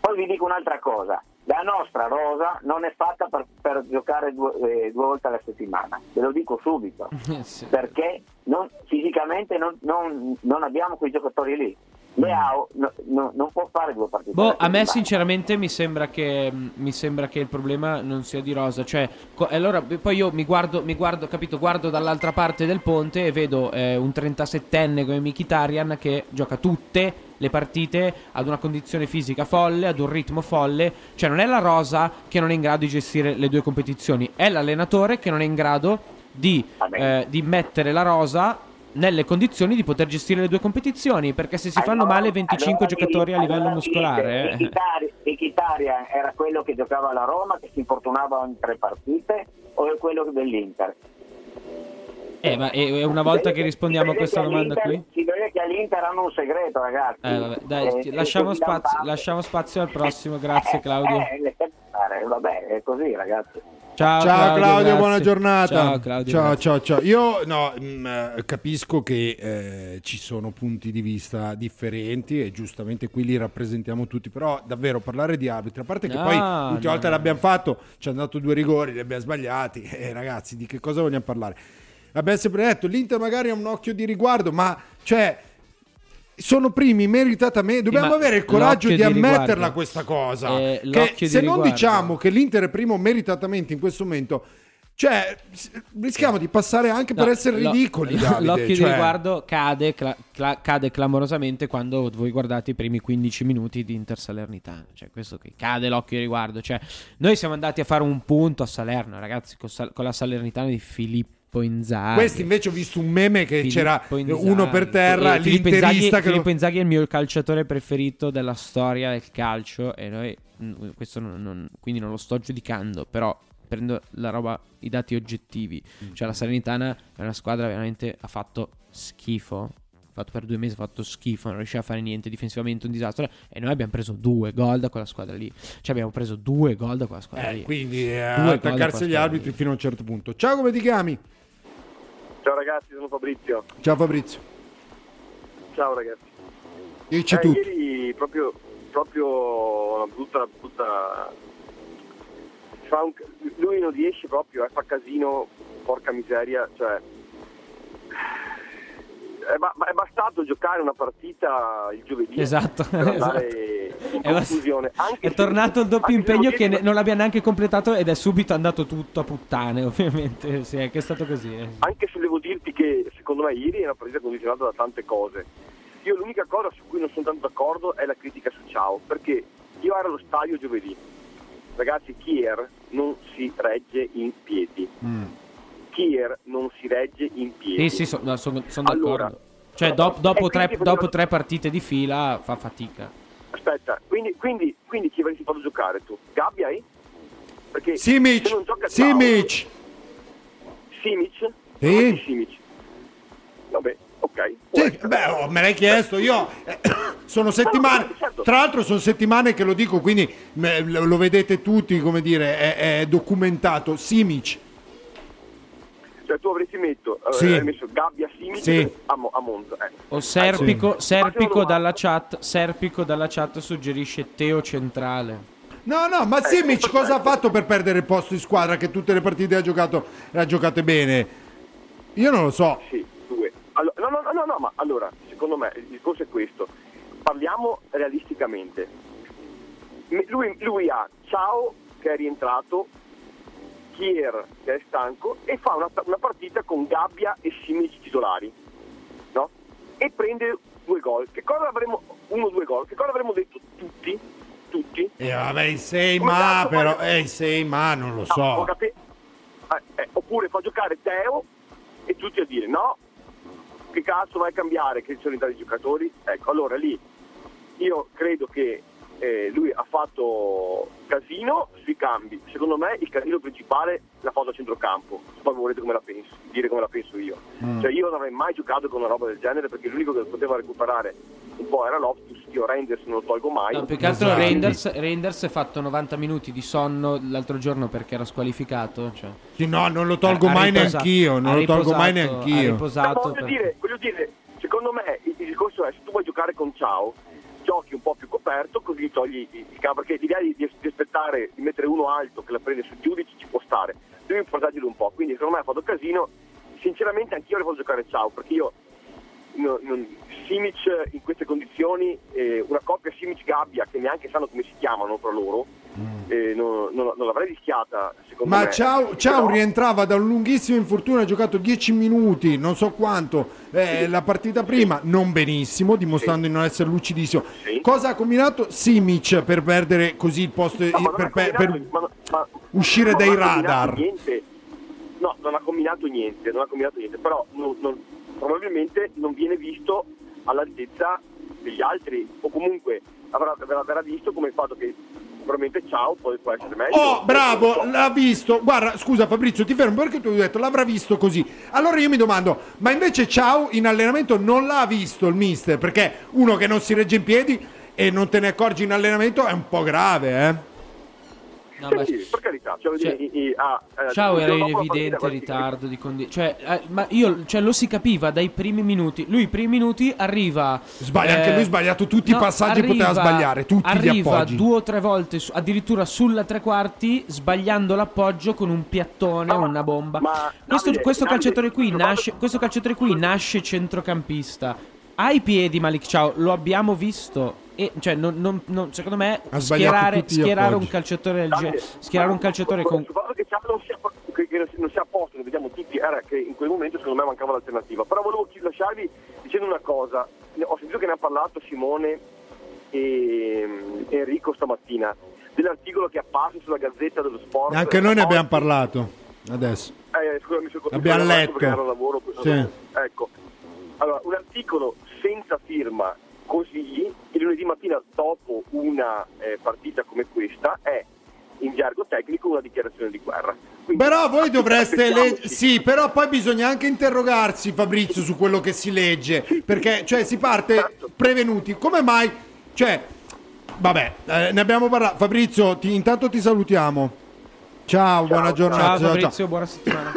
poi vi dico un'altra cosa, la nostra rosa non è fatta per, per giocare due, eh, due volte alla settimana, ve lo dico subito, perché non- fisicamente non, non- non abbiamo quei giocatori lì. Leao no- no- non può fare due partite. Boh, a me sinceramente mi sembra che mi sembra che il problema non sia di Rosa, cioè co- allora poi io mi guardo, mi guardo, capito, guardo dall'altra parte del ponte e vedo eh, un 37enne come Mkhitaryan che gioca tutte le partite ad una condizione fisica folle, ad un ritmo folle, cioè non è la Rosa che non è in grado di gestire le due competizioni, è l'allenatore che non è in grado di, eh, di mettere la Rosa nelle condizioni di poter gestire le due competizioni, perché se si fanno male 25 Allora giocatori a dite- livello allora muscolare, dite, eh. Era quello che giocava alla Roma, che si infortunava ogni tre partite, o è quello dell'Inter? Eh, ma è è una volta che rispondiamo a questa domanda qui? Si vede che all'Inter hanno un segreto, ragazzi. Eh, vabbè, dai, Eh, lasciamo, eh, spazio, lasciamo spazio al prossimo, grazie Claudio. Eh, lasciate stare, vabbè, è così, ragazzi. Ciao, Ciao Claudio, grazie. buona giornata. Ciao Claudio. ciao, ciao, ciao. Io no, mh, eh, capisco che eh, ci sono punti di vista differenti e giustamente qui li rappresentiamo tutti, però davvero parlare di arbitri, a parte che No, poi l'ultima no, volta l'abbiamo fatto, ci hanno dato due rigori, li abbiamo sbagliati, e ragazzi di che cosa vogliamo parlare? Abbiamo sempre detto, l'Inter magari ha un occhio di riguardo, ma cioè... Sono primi meritatamente. Dobbiamo ma avere il coraggio di, di ammetterla riguardo. questa cosa. Eh, che se di non riguardo. diciamo che l'Inter è primo meritatamente in questo momento, cioè rischiamo di passare anche per No, essere lo- ridicoli. Davide, L'occhio di cioè- riguardo cade, cla- cla- cade clamorosamente quando voi guardate i primi 15 minuti di Inter Salernitana. Cioè, questo qui cade l'occhio di riguardo. Cioè, noi siamo andati a fare un punto a Salerno, ragazzi, con, Sal- con la Salernitana di Filippo Inzaghi. Questi invece ho visto un meme che Filippo c'era Inzaghi. uno per terra, E Filippo Inzaghi, che Filippo Inzaghi è il mio calciatore preferito della storia del calcio e noi mm, questo non, non- quindi non lo sto giudicando, però prendo la roba, i dati oggettivi. Mm. Cioè la Salernitana è una squadra veramente ha fatto schifo. Ha fatto per due mesi, ha fatto schifo, non riusciva a fare niente difensivamente, un disastro. E noi abbiamo preso due gol da quella squadra lì. Cioè abbiamo preso due gol da quella squadra Eh, lì. quindi eh, attaccarsi agli arbitri lì. fino a un certo punto. Ciao, come ti chiami? Ciao ragazzi, sono Fabrizio. Ciao Fabrizio. Ciao ragazzi. Dici Eh, tutto. Ieri proprio, proprio una brutta, brutta... Fa un... Lui non riesce proprio, eh, fa casino, porca miseria, cioè... È, ba- è bastato giocare una partita il giovedì Esatto, in È bast- È tornato il doppio impegno che ne- non l'abbiamo neanche completato ed è subito andato tutto a puttane, ovviamente. Sì, è stato così. eh. anche se devo dirti che secondo me ieri è una partita condizionata da tante cose. Io l'unica cosa su cui non sono tanto d'accordo è la critica su Ciao, perché io ero allo stadio giovedì. Ragazzi, Kier non si regge in piedi. Kier non si regge in piedi. Sì, sì, so- no, sono sono Allora, d'accordo. Cioè, dop- dopo, e tre, dopo tre partite di fila fa fatica. Aspetta, quindi, quindi, quindi chi avresti fatto giocare tu? Gabbiai? Perché Simic, se non gioca Ciao- Simic. Simic? Sì. Simic. Vabbè, ok. Sì, beh, oh, me l'hai chiesto io. eh, sono settimane. certo. Tra l'altro, sono settimane che lo dico, quindi lo vedete tutti, come dire, è, è documentato. Simic. Cioè tu avresti metto, eh, Sì. avrei messo Gabbia Simic Sì. a, Mo- a Monza. eh. O Serpico, Sì. Serpico dalla chat, Serpico dalla chat suggerisce Teo centrale. No, no, ma Simic cosa ha fatto per perdere il posto in squadra? Che tutte le partite ha giocato, ha giocate bene. Io non lo so. Sì, due. Allo- no, no, no, no, no, ma allora, secondo me il discorso è questo. Parliamo realisticamente. Me- Lui, lui ha Ciao che è rientrato, Kier che è stanco e fa una, una partita con Gabbia e Simic titolari, no? E prende due gol. Che cosa avremmo, uno o due gol, che cosa avremmo detto tutti? Tutti? E vabbè, il 6 Come ma però, eh, il 6 ma non lo so. capi- eh, eh, oppure oppure fa giocare Teo e tutti a dire no, che cazzo vai a cambiare, che ci sono i tali giocatori? Ecco, allora lì io credo che eh, lui ha fatto casino sui cambi. Secondo me il casino principale l'ha fatto a centrocampo. Se poi volete come la penso, dire come la penso io. Mm. Cioè io non avrei mai giocato con una roba del genere perché l'unico che poteva recuperare un po' era Loftus, io Reinders non lo tolgo mai. No, più che altro Reinders si è fatto 90 minuti di sonno l'altro giorno perché era squalificato. Cioè. Sì, no, non lo tolgo Ha mai riposa- neanch'io. Non ha lo tolgo mai riposato- neanch'io. ha Ma riposato voglio, per- dire, voglio dire, secondo me il, il discorso è se tu vuoi giocare con Ciao, giochi un po' più coperto, così togli il, campo, perché l'idea di, di aspettare di mettere uno alto che la prende sul giudice ci può stare, devi proteggerlo un po', quindi secondo me ha fatto casino, sinceramente anch'io avrei fatto giocare Ciao, perché io no- non- Simic in queste condizioni, eh, una coppia Simic-Gabbia che neanche sanno come si chiamano tra loro, eh, non, non- non l'avrei rischiata secondo Ma me. ciao, ciao Però- rientrava da un lunghissimo infortunio, ha giocato 10 minuti, non so quanto, eh, la partita prima non benissimo, dimostrando di non essere lucidissimo. Cosa ha combinato Simic per perdere così il posto, No, per, per- per ma- uscire dai radar? No, non ha combinato niente, non ha combinato niente, però probabilmente non viene visto all'altezza degli altri, o comunque avrà, verrà, verrà visto come il fatto che probabilmente ciao può, può essere meglio. Oh, bravo, l'ha visto. Guarda, scusa Fabrizio, ti fermo perché tu hai detto l'avrà visto così. Allora io mi domando, ma invece Ciao in allenamento non l'ha visto il mister? Perché uno che non si regge in piedi e non te ne accorgi in allenamento è un po' grave, eh? No, Sì, ma- sì, per carità, cioè, Cioè, i- i- ah, eh, Ciao era in evidente ritardo di condizione. Cioè, eh, ma io cioè, lo si capiva dai primi minuti. Lui, i primi minuti, arriva. Sbaglia, anche eh, lui ha sbagliato tutti i passaggi, poteva sbagliare, tutti gli arriva appoggi. due o tre volte, su- addirittura sulla tre quarti, sbagliando l'appoggio con un piattone, una bomba. questo, Davide, questo Davide, calciatore qui lo nasce, questo calciatore qui nasce centrocampista. Ha i piedi Malik Ciao, lo abbiamo visto. E, cioè, non- non- non- secondo me, schierare, schierare un calciatore del genere. Schierare un calciatore con. che non sia, che, che non sia- a posto, lo vediamo tutti, era che in quel momento secondo me mancava l'alternativa. Però volevo chi- lasciarvi dicendo una cosa, ho sentito che ne ha parlato Simone e Enrico stamattina, dell'articolo che è apparso sulla Gazzetta dello Sport. Anche noi ne abbiamo parlato adesso. Eh, scusami, mi sono Abbiamo letto. lavoro, Sì. Ecco, allora, un articolo senza firma consigli, il lunedì mattina dopo una eh, partita come questa è in gergo tecnico una dichiarazione di guerra. Quindi, Però voi dovreste leggere. aspettiamoci. Sì, però poi bisogna anche interrogarsi, Fabrizio, su quello che si legge. Perché, cioè, si parte Certo. prevenuti. Come mai? Cioè, vabbè, eh, ne abbiamo parlato. Fabrizio, ti- intanto ti salutiamo. Ciao, buona giornata. Ciao Fabrizio, buona settimana.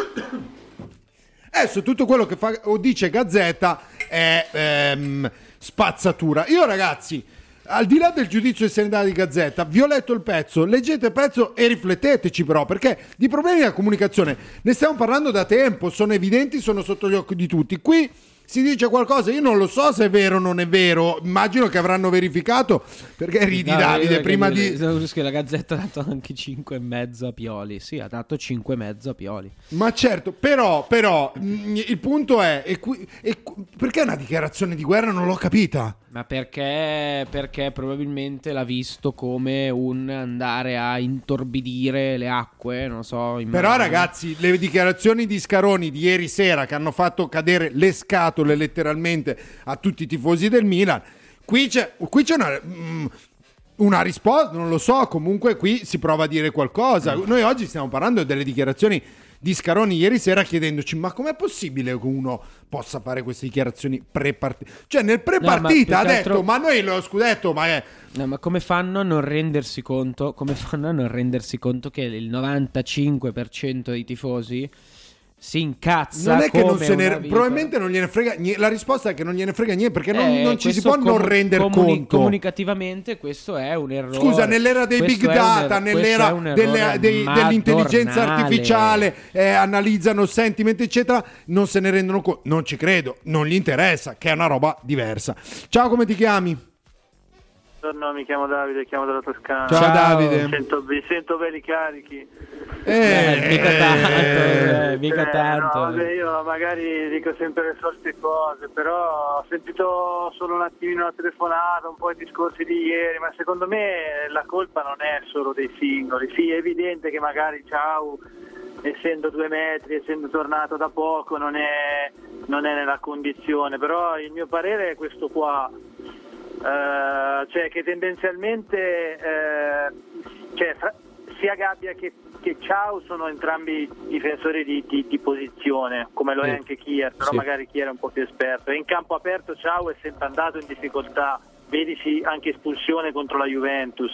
Adesso tutto quello che fa o dice Gazzetta è ehm, spazzatura. Io ragazzi, al di là del giudizio di serietà di Gazzetta, vi ho letto il pezzo, leggete il pezzo e rifletteteci però, perché di problemi della comunicazione ne stiamo parlando da tempo, sono evidenti, sono sotto gli occhi di tutti. Qui si dice qualcosa, io non lo so se è vero o non è vero, immagino che avranno verificato, perché ridi No, Davide prima di... la Gazzetta ha dato anche 5 e mezzo a Pioli. Sì, ha dato 5 e mezzo a Pioli. Ma certo, però, però, mm, il punto è, è qui- è perché una dichiarazione di guerra non l'ho capita? Ma perché, perché probabilmente l'ha visto come un andare a intorbidire le acque, non so. immagino. Però ragazzi, le dichiarazioni di Scaroni di ieri sera che hanno fatto cadere le scatole letteralmente a tutti i tifosi del Milan, qui c'è, qui c'è una... mm, una risposta, non lo so, comunque qui si prova a dire qualcosa. Noi oggi stiamo parlando delle dichiarazioni di Scaroni ieri sera chiedendoci ma com'è possibile che uno possa fare queste dichiarazioni pre-partita? Cioè nel pre-partita No, ha detto altro- ma noi lo scudetto ma è... No, ma come fanno a non rendersi conto? Come fanno a non rendersi conto che il 95% dei tifosi si incazza? Non è che non se ne... vita? Probabilmente non gliene frega niente. La risposta è che non gliene frega niente perché non, Eh, non ci si può non comu- rendere comuni- conto. Comunicativamente questo è un errore. Scusa, nell'era dei Questo big data, er- nell'era delle- dei- dell'intelligenza artificiale, eh, analizzano sentiment, eccetera, non se ne rendono conto. Non ci credo, non gli interessa, che è una roba diversa. Ciao, come ti chiami? Buongiorno, mi chiamo Davide, chiamo dalla Toscana. Ciao, Davide. Mi sento, vi sento belli carichi. Eh, mica tanto, eh, mica Eh, tanto. no, vabbè, io magari dico sempre le solite cose, però ho sentito solo un attimino la telefonata, un po' i discorsi di ieri, ma secondo me la colpa non è solo dei singoli. Sì, è evidente che magari Ciao essendo due metri, essendo tornato da poco, non è, non è nella condizione. Però il mio parere è questo qua. Eh, cioè che tendenzialmente eh, cioè, fra- sia Gabbia che, che Ciao sono entrambi difensori di, di- di posizione, come lo è Sì. anche Kier, però Sì. magari Kier è un po' più esperto. E in campo aperto Ciao è sempre andato in difficoltà, vedici anche espulsione contro la Juventus.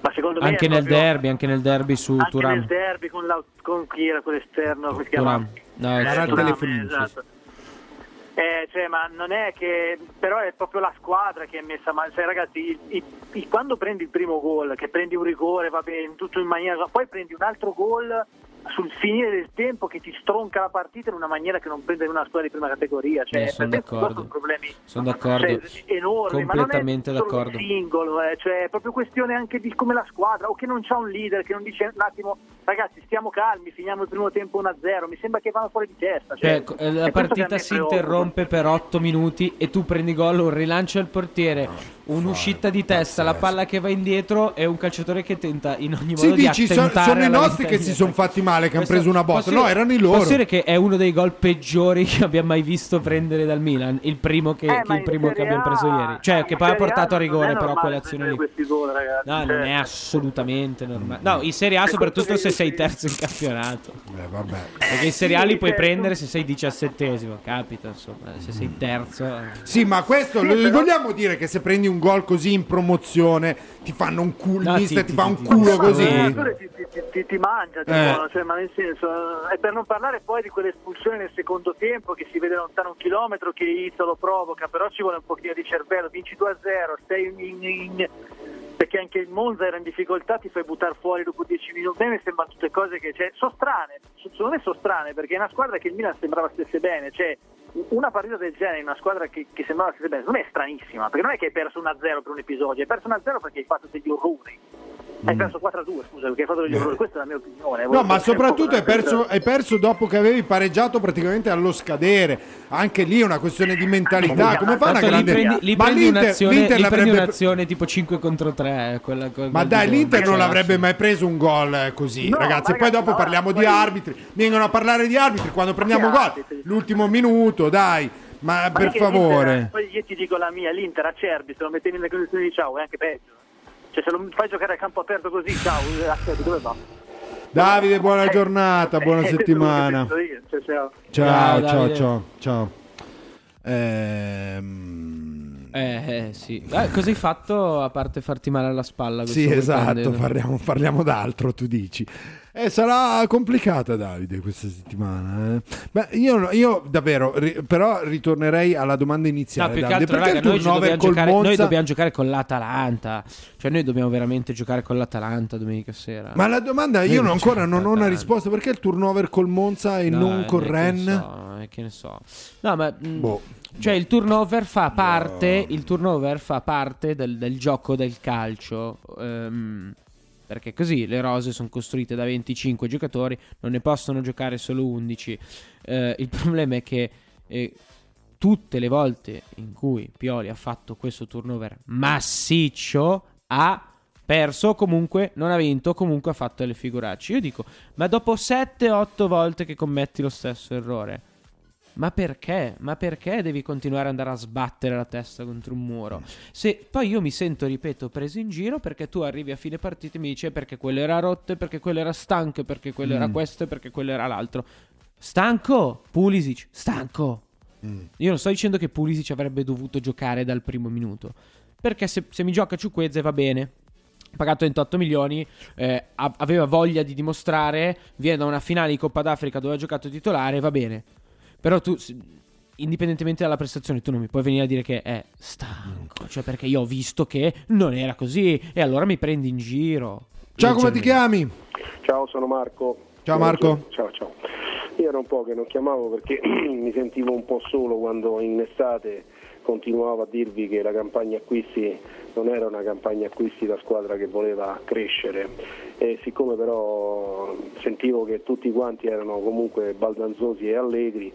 Ma secondo me Anche nel proprio- derby, anche nel derby su anche Turam. nel derby con, la, con chi era quell'esterno, come si chiama? Turam. No, Turam. Turam, esatto. Eh, cioè, ma non è che però è proprio la squadra che è messa male. Cioè, ragazzi, il- il- il- quando prendi il primo gol, che prendi un rigore, va bene, tutto in maniera. Poi prendi un altro gol sul finire del tempo che ti stronca la partita in una maniera che non prende una squadra di prima categoria. Cioè, Eh, per sono d'accordo. sono problemi Sono d'accordo. cioè, enormi, Completamente ma non è d'accordo. un singolo, eh, cioè è proprio questione anche di come la squadra o che non c'ha un leader che non dice un attimo ragazzi stiamo calmi, finiamo il primo tempo 1-0, mi sembra che vanno fuori di testa. Cioè, Cioè, eh, la partita si interrompe per 8 minuti e tu prendi gol, un rilancio al portiere, un'uscita di testa, la palla che va indietro e un calciatore che tenta in ogni modo Sì, di dici, so- attentare sono i nostri che si sono fatti male, che hanno preso una botta. No, erano i loro. Posso dire che è uno dei gol peggiori che abbiamo mai visto prendere dal Milan. Il primo che, Eh, che il primo che abbiamo preso ieri. Cioè, che poi ha portato a non rigore, però quell'azione lì. gol, ragazzi. No, non Cioè, è assolutamente normale. No, in Serie A, soprattutto se sei terzo in campionato. Eh, vabbè. Perché in Serie A li puoi certo. prendere se sei diciassettesimo, capita, insomma. Se sei terzo. eh. Sì, ma questo vogliamo dire che se prendi un gol così in promozione ti fanno un culo, No, il mister ti- ti, fa ti- un ti- culo ti- così. ti, ti- ti- ti- ti mangia, ti Eh. cioè, ma nel senso, e per non parlare poi di quell'espulsione nel secondo tempo che si vede lontano un chilometro che Izzo lo provoca, però ci vuole un pochino di cervello, vinci 2-0, stai in, in- perché anche il Monza era in difficoltà, ti fai buttare fuori dopo 10 minuti. A me mi sembrano tutte cose che cioè, sono strane, secondo me sono strane, perché è una squadra che il Milan sembrava stesse bene, cioè una partita del genere in una squadra che, che sembrava stesse bene, secondo me è stranissima, perché non è che hai perso 1-0 per un episodio, hai perso 1-0 perché hai fatto degli orrori. Hai perso 4-2, scusa, perché hai fatto degli orrori, questa è la mia opinione. No, ma soprattutto hai perso, hai perso dopo che avevi pareggiato praticamente allo scadere. Anche lì è una questione di mentalità. Come fa una Tanto lì grande prendi, lì Ma prendi l'Inter, un'azione, l'Inter l'avrebbe un'azione tipo 5 contro 3. Quella, quel Ma dai, di l'Inter non Cioè, avrebbe sì. mai preso un gol eh, così, No, ragazzi. E poi dopo no, parliamo di poi- arbitri. Vengono a parlare di arbitri quando prendiamo gol. arbitri? L'ultimo minuto, dai. Ma Ma per l'Inter- favore. Poi io ti dico la mia, l'Inter a Cerbi, se lo mettevi nelle condizioni di ciao è anche peggio. Cioè se lo fai giocare a campo aperto così, ciao, dove va? Davide, buona giornata, buona Eh, settimana. io, cioè, ciao. Ciao, Ciao, ciao, ciao. Ehm, Eh, eh, sì. Eh, cosa hai fatto a parte farti male alla spalla? Sì, esatto, parliamo, parliamo d'altro, tu dici. Eh, sarà complicata, Davide, questa settimana. eh. Beh, io, io davvero, ri- però ritornerei alla domanda No, iniziale. più che Davide, altro, perché raga, il noi, dobbiamo col giocare, noi Monza- dobbiamo giocare con l'Atalanta. Cioè, noi dobbiamo veramente giocare con l'Atalanta domenica sera. Ma la domanda, io Noi non- ancora non ho una risposta. Perché il turnover col Monza e No, non eh, con che Ren? so, eh, che ne so. No, ma mh, Boh. cioè il turnover fa parte, il turnover fa parte del, del gioco del calcio. ehm, perché così le rose sono costruite da 25 giocatori, non ne possono giocare solo 11. Eh, il problema è che eh, tutte le volte in cui Pioli ha fatto questo turnover massiccio ha perso comunque non ha vinto comunque ha fatto le figuracce. Io dico, ma dopo 7-8 volte che commetti lo stesso errore, ma perché? Ma perché devi continuare ad andare a sbattere la testa contro un muro? Se poi io mi sento, ripeto, preso in giro perché tu arrivi a fine partita e mi dici "Eh, perché quello era rotto, perché quello era stanco, perché quello era Mm. questo, e perché quello era l'altro. Stanco, Pulisic, stanco. Io non sto dicendo che Pulisic avrebbe dovuto giocare dal primo minuto. Perché se, se mi gioca Ciuqueze va bene. Pagato 28 milioni, eh, aveva voglia di dimostrare, viene da una finale di Coppa d'Africa dove ha giocato titolare, va bene. Però tu, s- indipendentemente dalla prestazione, tu non mi puoi venire a dire che è stanco. Cioè, perché io ho visto che non era così e allora mi prendi in giro. Ciao, come ti chiami? Ciao, sono Marco. Ciao, Marco. Ciao, ciao. Io era un po' che non chiamavo perché mi sentivo un po' solo quando in estate continuavo a dirvi che la campagna acquisti non era una campagna acquisti da squadra che voleva crescere. E siccome però sentivo che tutti quanti erano comunque baldanzosi e allegri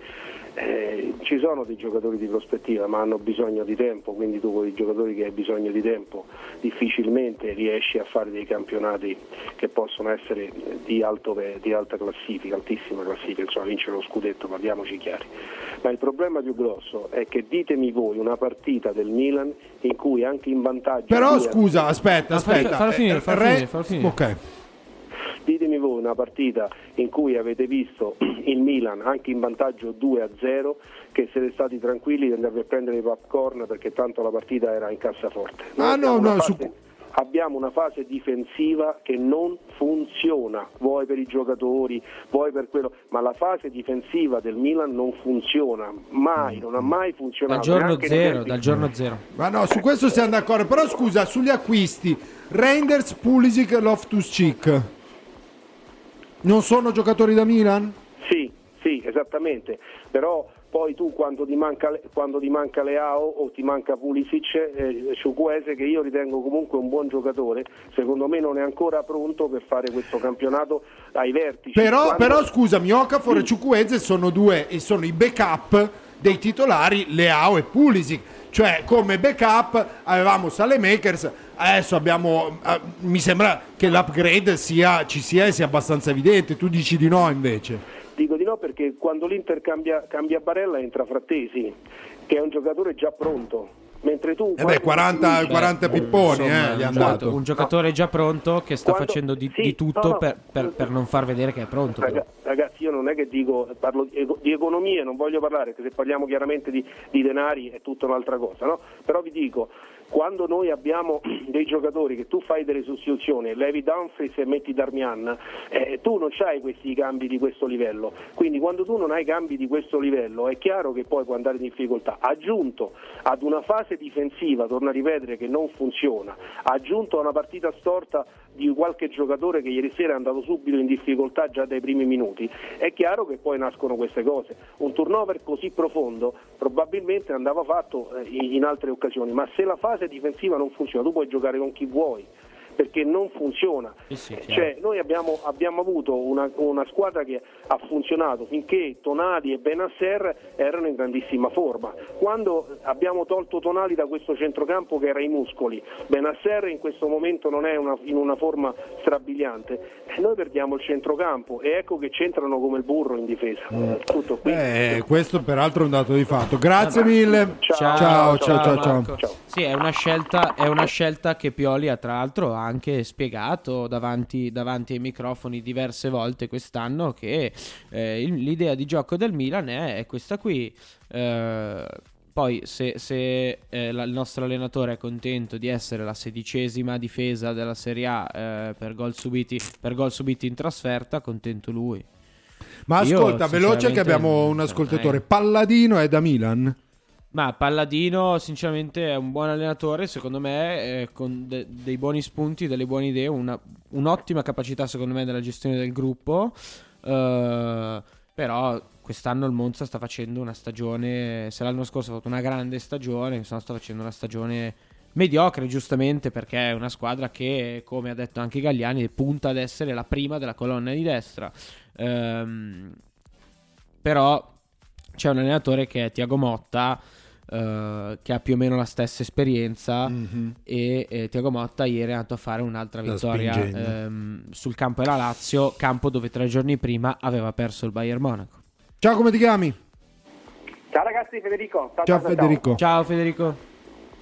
Eh, ci sono dei giocatori di prospettiva ma hanno bisogno di tempo, quindi tu con i giocatori che hai bisogno di tempo difficilmente riesci a fare dei campionati che possono essere di, alto, di alta classifica, altissima classifica, insomma vincere lo scudetto, parliamoci chiari. Ma il problema più grosso è che ditemi voi una partita del Milan in cui anche in vantaggio... Però scusa, aspetta, aspetta. Fallo finire, Eh, Re- finire, fallo finire. Ok. Ditemi voi una partita in cui avete visto il Milan anche in vantaggio 2 a 0 che siete stati tranquilli di andare a prendere i popcorn perché tanto la partita era in cassaforte. Ah, abbiamo no, una no, su- fase- Abbiamo una fase difensiva che non funziona, vuoi per i giocatori, vuoi per quello, ma la fase difensiva del Milan non funziona, mai, non ha mai funzionato. Dal giorno zero, dal giorno zero. Ma no, su questo siamo d'accordo. Però scusa, sugli acquisti, Reinders, Pulisic, Loftus Cheek non sono giocatori da Milan? Sì, sì, esattamente. Però poi tu quando ti manca, quando ti manca Leao o ti manca Pulisic, eh, Ciucuese, che io ritengo comunque un buon giocatore, secondo me non è ancora pronto per fare questo campionato ai vertici. Però, Quando- però scusami, Okafor e Ciucueze sono due e sono i backup dei titolari Leao e Pulisic. Cioè, come backup avevamo Salemakers, adesso abbiamo. eh, mi sembra che l'upgrade sia, ci sia e sia abbastanza evidente. Tu dici di no invece. Dico di no perché quando l'Inter cambia, cambia Barella entra Frattesi, che è un giocatore già pronto. Mentre tu Eh beh, 40, 40 pipponi, Insomma, eh, gli hanno un, dato. un giocatore già pronto che sta Quando- facendo di, sì, di tutto no, no. Per, per- per non far vedere che è pronto. Raga- Ragazzi, io non è che dico, parlo di, economie, non voglio parlare, perché se parliamo chiaramente di, di denari è tutta un'altra cosa, no? Però vi dico, quando noi abbiamo dei giocatori che tu fai delle sostituzioni, levi Dumfries e metti Darmian, eh, tu non hai questi cambi di questo livello. Quindi quando tu non hai cambi di questo livello è chiaro che poi puoi andare in difficoltà. Aggiunto ad una fase difensiva, torno a ripetere, che non funziona, aggiunto a una partita storta di qualche giocatore che ieri sera è andato subito in difficoltà già dai primi minuti, è chiaro che poi nascono queste cose. Un turnover così profondo probabilmente andava fatto eh, in altre occasioni, ma se la fase difensiva non funziona, tu puoi giocare con chi vuoi. Perché non funziona. Cioè, noi abbiamo, abbiamo avuto una, una squadra che ha funzionato finché Tonali e Benasser erano in grandissima forma. Quando abbiamo tolto Tonali da questo centrocampo che era ai muscoli, Benasser in questo momento non è una- in una forma strabiliante, eh, noi perdiamo il centrocampo e ecco che c'entrano come il burro in difesa. Tutto qui. Eh, questo peraltro è un dato di fatto. Grazie mille. Ciao, ciao, ciao, ciao. Marco. Sì, è una, scelta, è una scelta che Pioli ha tra l'altro anche spiegato davanti, davanti ai microfoni diverse volte quest'anno che eh, l'idea di gioco del Milan è, questa qui. Eh, poi se, se, eh, la- il nostro allenatore è contento di essere la sedicesima difesa della Serie A eh, per gol subiti, per gol subiti in trasferta, contento lui. Ma Io, ascolta, veloce che abbiamo un ascoltatore. Palladino è da Milan? Ma Palladino, sinceramente, è un buon allenatore. Secondo me, eh, con de- dei buoni spunti, delle buone idee, una- un'ottima capacità, secondo me, della gestione del gruppo. Eh, però quest'anno il Monza sta facendo una stagione. Se l'anno scorso ha fatto una grande stagione, quest'anno sta facendo una stagione mediocre, giustamente, perché è una squadra che, come ha detto anche Gagliani, punta ad essere la prima della colonna di destra. Ehm, però c'è un allenatore che è Tiago Motta. Eh, che ha più o meno la stessa esperienza e eh, Tiago Motta ieri è andato a fare un'altra vittoria ehm, sul campo della Lazio campo dove tre giorni prima aveva perso il Bayern Monaco Ciao, come ti chiami? Ciao ragazzi, Federico. Ciao, Ciao, Federico. ciao Federico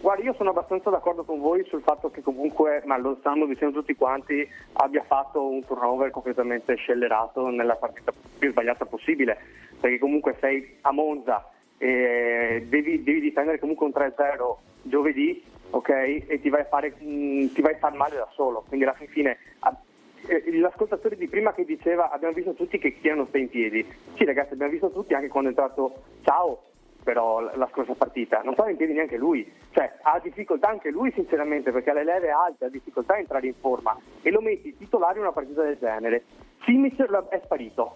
Guarda, io sono abbastanza d'accordo con voi sul fatto che comunque, ma lo stanno dicendo tutti quanti, abbia fatto un turnover completamente scellerato nella partita più sbagliata possibile, perché comunque sei a Monza e devi, devi difendere comunque un 3-0 giovedì, ok? E ti vai a fare, mh, ti vai a far male da solo, quindi alla fin fine... a- eh, L'ascoltatore di prima che diceva abbiamo visto tutti che Chia non sta in piedi. Sì ragazzi, abbiamo visto tutti anche quando è entrato Ciao, però la la scorsa partita. Non stava in piedi neanche lui. Cioè, ha difficoltà anche lui sinceramente perché ha le leve alte, ha difficoltà a entrare in forma. E lo metti titolare in una partita del genere. Simic è sparito.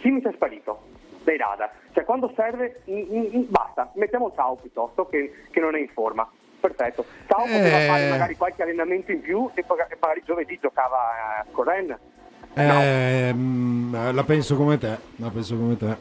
Simic è sparito dai radar. Cioè, quando serve, in- in- in- basta. Mettiamo Ciao piuttosto che, che non è in forma. Perfetto. Ciao poteva Eh. fare magari qualche allenamento in più e magari giovedì giocava eh, con Ren. Eh, mm, la penso come te. La penso come te.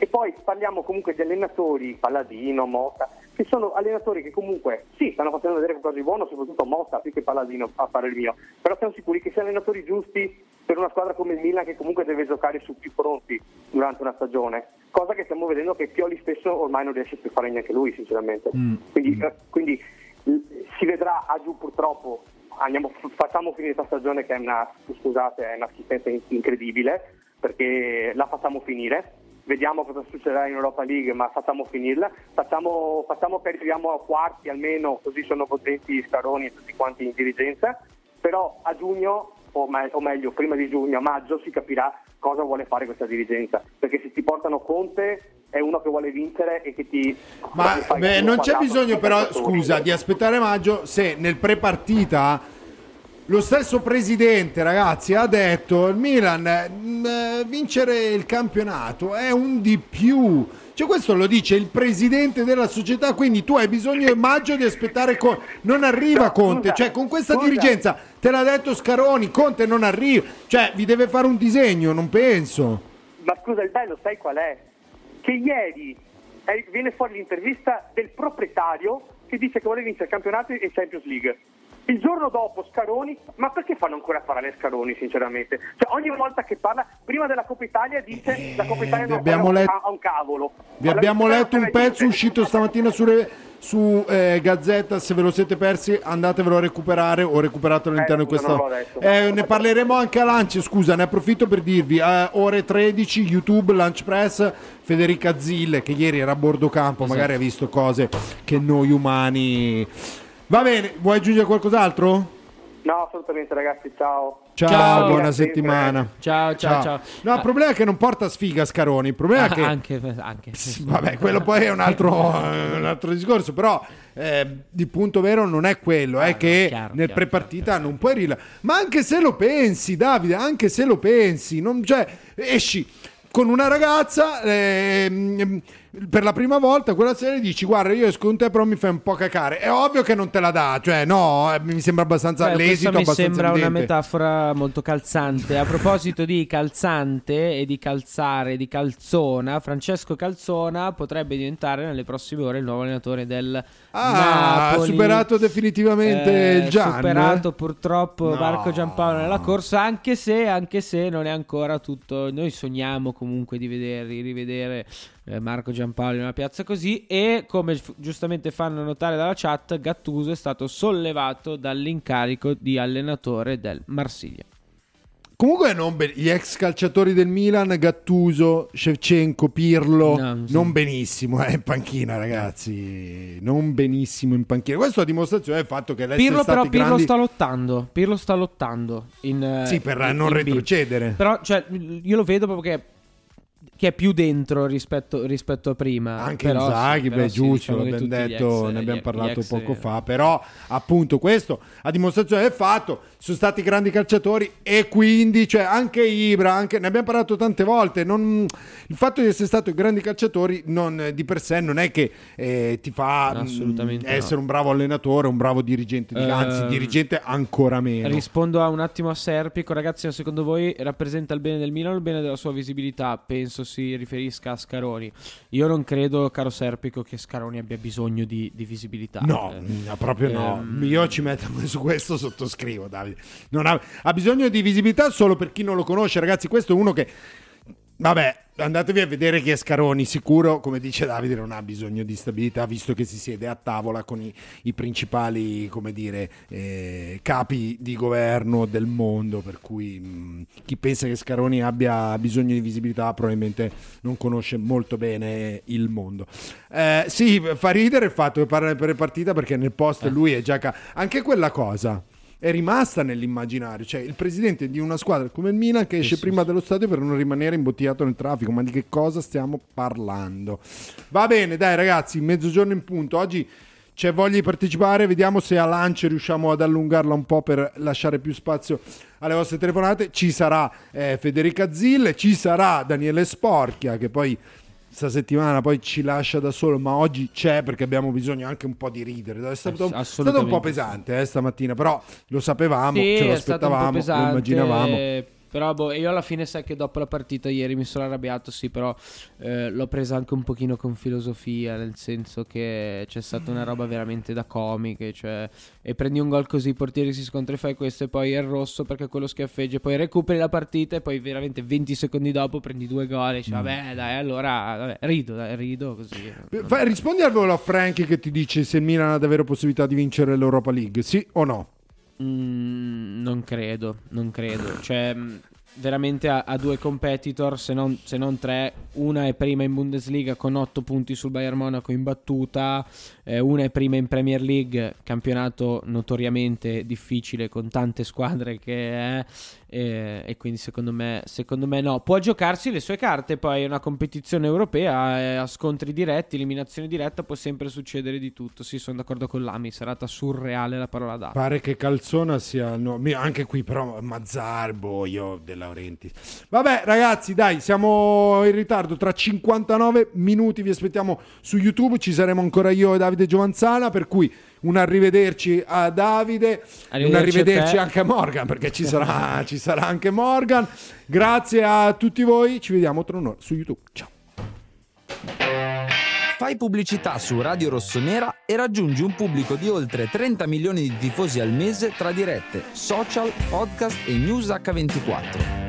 E poi parliamo comunque di allenatori, Palladino, Motta, che sono allenatori che comunque sì, stanno facendo vedere qualcosa di buono, soprattutto Motta più che Palladino a fare il mio, però siamo sicuri che siano allenatori giusti per una squadra come il Milan che comunque deve giocare su più fronti durante una stagione, cosa che stiamo vedendo che Pioli spesso ormai non riesce più a fare neanche lui sinceramente. Quindi, eh, quindi si vedrà a giù purtroppo, andiamo- facciamo finire questa stagione che è una, scusate, è una schifezza incredibile perché la facciamo finire. Vediamo cosa succederà in Europa League, ma facciamo finirla. Facciamo, facciamo che arriviamo a quarti almeno, così sono contenti Scaroni e tutti quanti in dirigenza. Però a giugno, o, me- o meglio, prima di giugno, a maggio, si capirà cosa vuole fare questa dirigenza. Perché se ti portano Conte è uno che vuole vincere e che ti... Ma beh, non c'è bisogno però, scusa, di aspettare maggio se nel pre-partita lo stesso presidente, ragazzi, ha detto il Milan mm, eh, vincere il campionato è un di più. Cioè questo lo dice il presidente della società, quindi tu hai bisogno in maggio di aspettare Conte. Non arriva Conte, cioè con questa scusa. dirigenza te l'ha detto Scaroni, Conte non arriva. Cioè vi deve fare un disegno, non penso. Ma scusa, il bello sai qual è? Che ieri eh, viene fuori l'intervista del proprietario che dice che vuole vincere il campionato e Champions League. Il giorno dopo Scaroni, ma perché fanno ancora parlare Scaroni sinceramente? Cioè ogni volta che parla, prima della Coppa Italia dice la Coppa Italia non Eh, abbiamo let- ha un cavolo. Vi abbiamo Allora, letto un pezzo uscito stamattina su, Re- su, eh, Gazzetta, se ve lo siete persi andatevelo a recuperare o recuperatelo all'interno di scusa, questa... Eh, ne parleremo anche a Lunch, scusa, ne approfitto per dirvi, eh, ore 13, YouTube, Lunch Press, Federica Zille che ieri era a bordo campo, Esatto. magari ha visto cose che noi umani... Va bene, vuoi aggiungere qualcos'altro? No, assolutamente ragazzi, ciao. Ciao, buona Sempre. settimana. Ciao, ciao, ciao. No, il problema è che non porta sfiga Scaroni, il problema è Ah, che... anche, anche. Vabbè, quello poi è un altro, un altro discorso, però eh, il punto vero non è quello, è che Ah, chiaro, nel chiaro, prepartita non puoi rilevare. Ma anche se lo pensi, Davide, anche se lo pensi, non, cioè, esci con una ragazza ehm, per la prima volta quella sera dici guarda io esco con te però mi fai un po' cacare è ovvio che non te la dà cioè no eh, mi sembra abbastanza Beh, l'esito mi abbastanza sembra una evidente. metafora molto calzante. A proposito di calzante e di calzare, di calzona, Francesco Calzona potrebbe diventare nelle prossime ore il nuovo allenatore del Ah, ha superato definitivamente il Gian. Superato purtroppo No. Marco Giampaolo nella corsa, anche se, anche se non è ancora tutto. Noi sogniamo comunque di vedere, di rivedere eh, Marco Giampaolo in una piazza così. E come f- giustamente fanno notare dalla chat, Gattuso è stato sollevato dall'incarico di allenatore del Marsiglia. Comunque non be- gli ex calciatori del Milan, Gattuso, Shevchenko, Pirlo, No, sì. non benissimo eh, in panchina ragazzi, non benissimo in panchina. Questo a dimostrazione del fatto che l'essere Pirlo però Pirlo grandi... sta lottando. Pirlo sta lottando in, eh, Sì, per in- non in B. retrocedere. Però cioè, io lo vedo proprio che che è più dentro rispetto, rispetto a prima. Anche Però Inzaghi, sì, beh, giusto, diciamo l'abbiamo detto, ex- ne abbiamo parlato gli ex- poco fa, però appunto questo a dimostrazione del fatto sono stati grandi calciatori e quindi cioè, anche Ibra, anche, ne abbiamo parlato tante volte, non- il fatto di essere stati grandi calciatori non- di per sé non è che eh, ti fa mh, Assolutamente essere no. un bravo allenatore, un bravo dirigente, di- anzi Ehm, dirigente ancora meno. Rispondo a un attimo a Serpico, ragazzi. Secondo voi rappresenta il bene del Milan o il bene della sua visibilità? Penso si riferisca a Scaroni. Io non credo, caro Serpico, che Scaroni abbia bisogno di, di visibilità. No, Eh, no, proprio no. ehm, Io ci metto su questo, sottoscrivo, Davide. Non ha, ha bisogno di visibilità solo per chi non lo conosce, ragazzi. Questo è uno che. Vabbè, andatevi a vedere chi è Scaroni. Sicuro, come dice Davide, non ha bisogno di stabilità, visto che si siede a tavola con i, i principali, come dire, eh, capi di governo del mondo. Per cui mh, chi pensa che Scaroni abbia bisogno di visibilità, probabilmente non conosce molto bene il mondo. Eh, sì, fa ridere il fatto che parla per partita perché nel post lui è già. ca- anche quella cosa è rimasta nell'immaginario. Cioè, il presidente di una squadra come il Milan che esce prima dello stadio per non rimanere imbottigliato nel traffico. Ma di che cosa stiamo parlando? Va bene, dai, ragazzi, mezzogiorno in punto. Oggi. C'è voglia di partecipare, vediamo se a Lance riusciamo ad allungarla un po' per lasciare più spazio alle vostre telefonate. Ci sarà eh, Federica Zille, ci sarà Daniele Sporchia che poi sta settimana poi ci lascia da solo, ma oggi c'è perché abbiamo bisogno anche un po' di ridere. È stato, è stato un po' pesante eh, stamattina, però lo sapevamo, Sì, ce lo è stato un po' aspettavamo, lo immaginavamo. Però boh, io alla fine sai che dopo la partita ieri mi sono arrabbiato, sì, però eh, l'ho presa anche un pochino con filosofia, nel senso che c'è stata una roba veramente da comiche, cioè e prendi un gol così, i portieri si scontra e fai questo e poi è il rosso perché quello schiaffeggia, poi recuperi la partita e poi veramente 20 secondi dopo prendi due gol e dici, mm. vabbè dai, allora vabbè, rido, dai, rido così. Fai, rispondi al volo a Frankie che ti dice se il Milan ha davvero possibilità di vincere l'Europa League, sì o no? Mm, non credo, non credo. Cioè, mm, veramente ha, ha due competitor, se non, se non, tre. Una è prima in Bundesliga con 8 punti sul Bayern Monaco in battuta, eh, una è prima in Premier League, campionato notoriamente difficile con tante squadre che è, e, e quindi secondo me, secondo me no. Può giocarsi le sue carte, poi è una competizione europea, a scontri diretti, eliminazione diretta, può sempre succedere di tutto. Sì, sono d'accordo con l'Ami, serata surreale la parola data. Pare che Calzona sia... No, anche qui però Mazzarbo, io De Laurenti. Vabbè ragazzi, dai, siamo in ritardo, tra 59 minuti vi aspettiamo su YouTube, ci saremo ancora io e Davide Giovanzana, per cui un arrivederci a Davide, arrivederci un arrivederci a anche a Morgan, perché ci sarà, ci sarà anche Morgan. Grazie a tutti voi, ci vediamo tra un'ora su YouTube. Ciao. Fai pubblicità su Radio Rossonera e raggiungi un pubblico di oltre 30 milioni di tifosi al mese tra dirette, social, podcast e news H24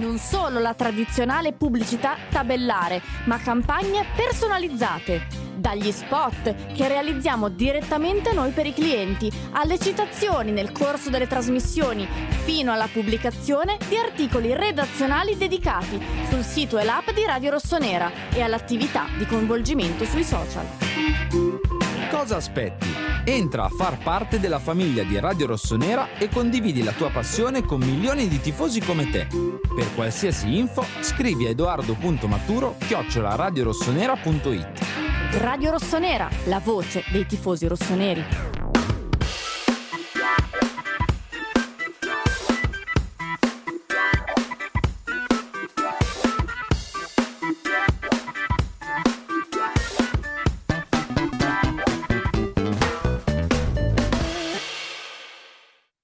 non solo la tradizionale pubblicità tabellare, ma campagne personalizzate. Dagli spot che realizziamo direttamente noi per i clienti, alle citazioni nel corso delle trasmissioni, fino alla pubblicazione di articoli redazionali dedicati sul sito e l'app di Radio Rossonera e all'attività di coinvolgimento sui social. Cosa aspetti? Entra a far parte della famiglia di Radio Rossonera e condividi la tua passione con milioni di tifosi come te. Per qualsiasi info scrivi a edoardo.maturo chiocciola radiorossonera.it Radio Rossonera, la voce dei tifosi rossoneri.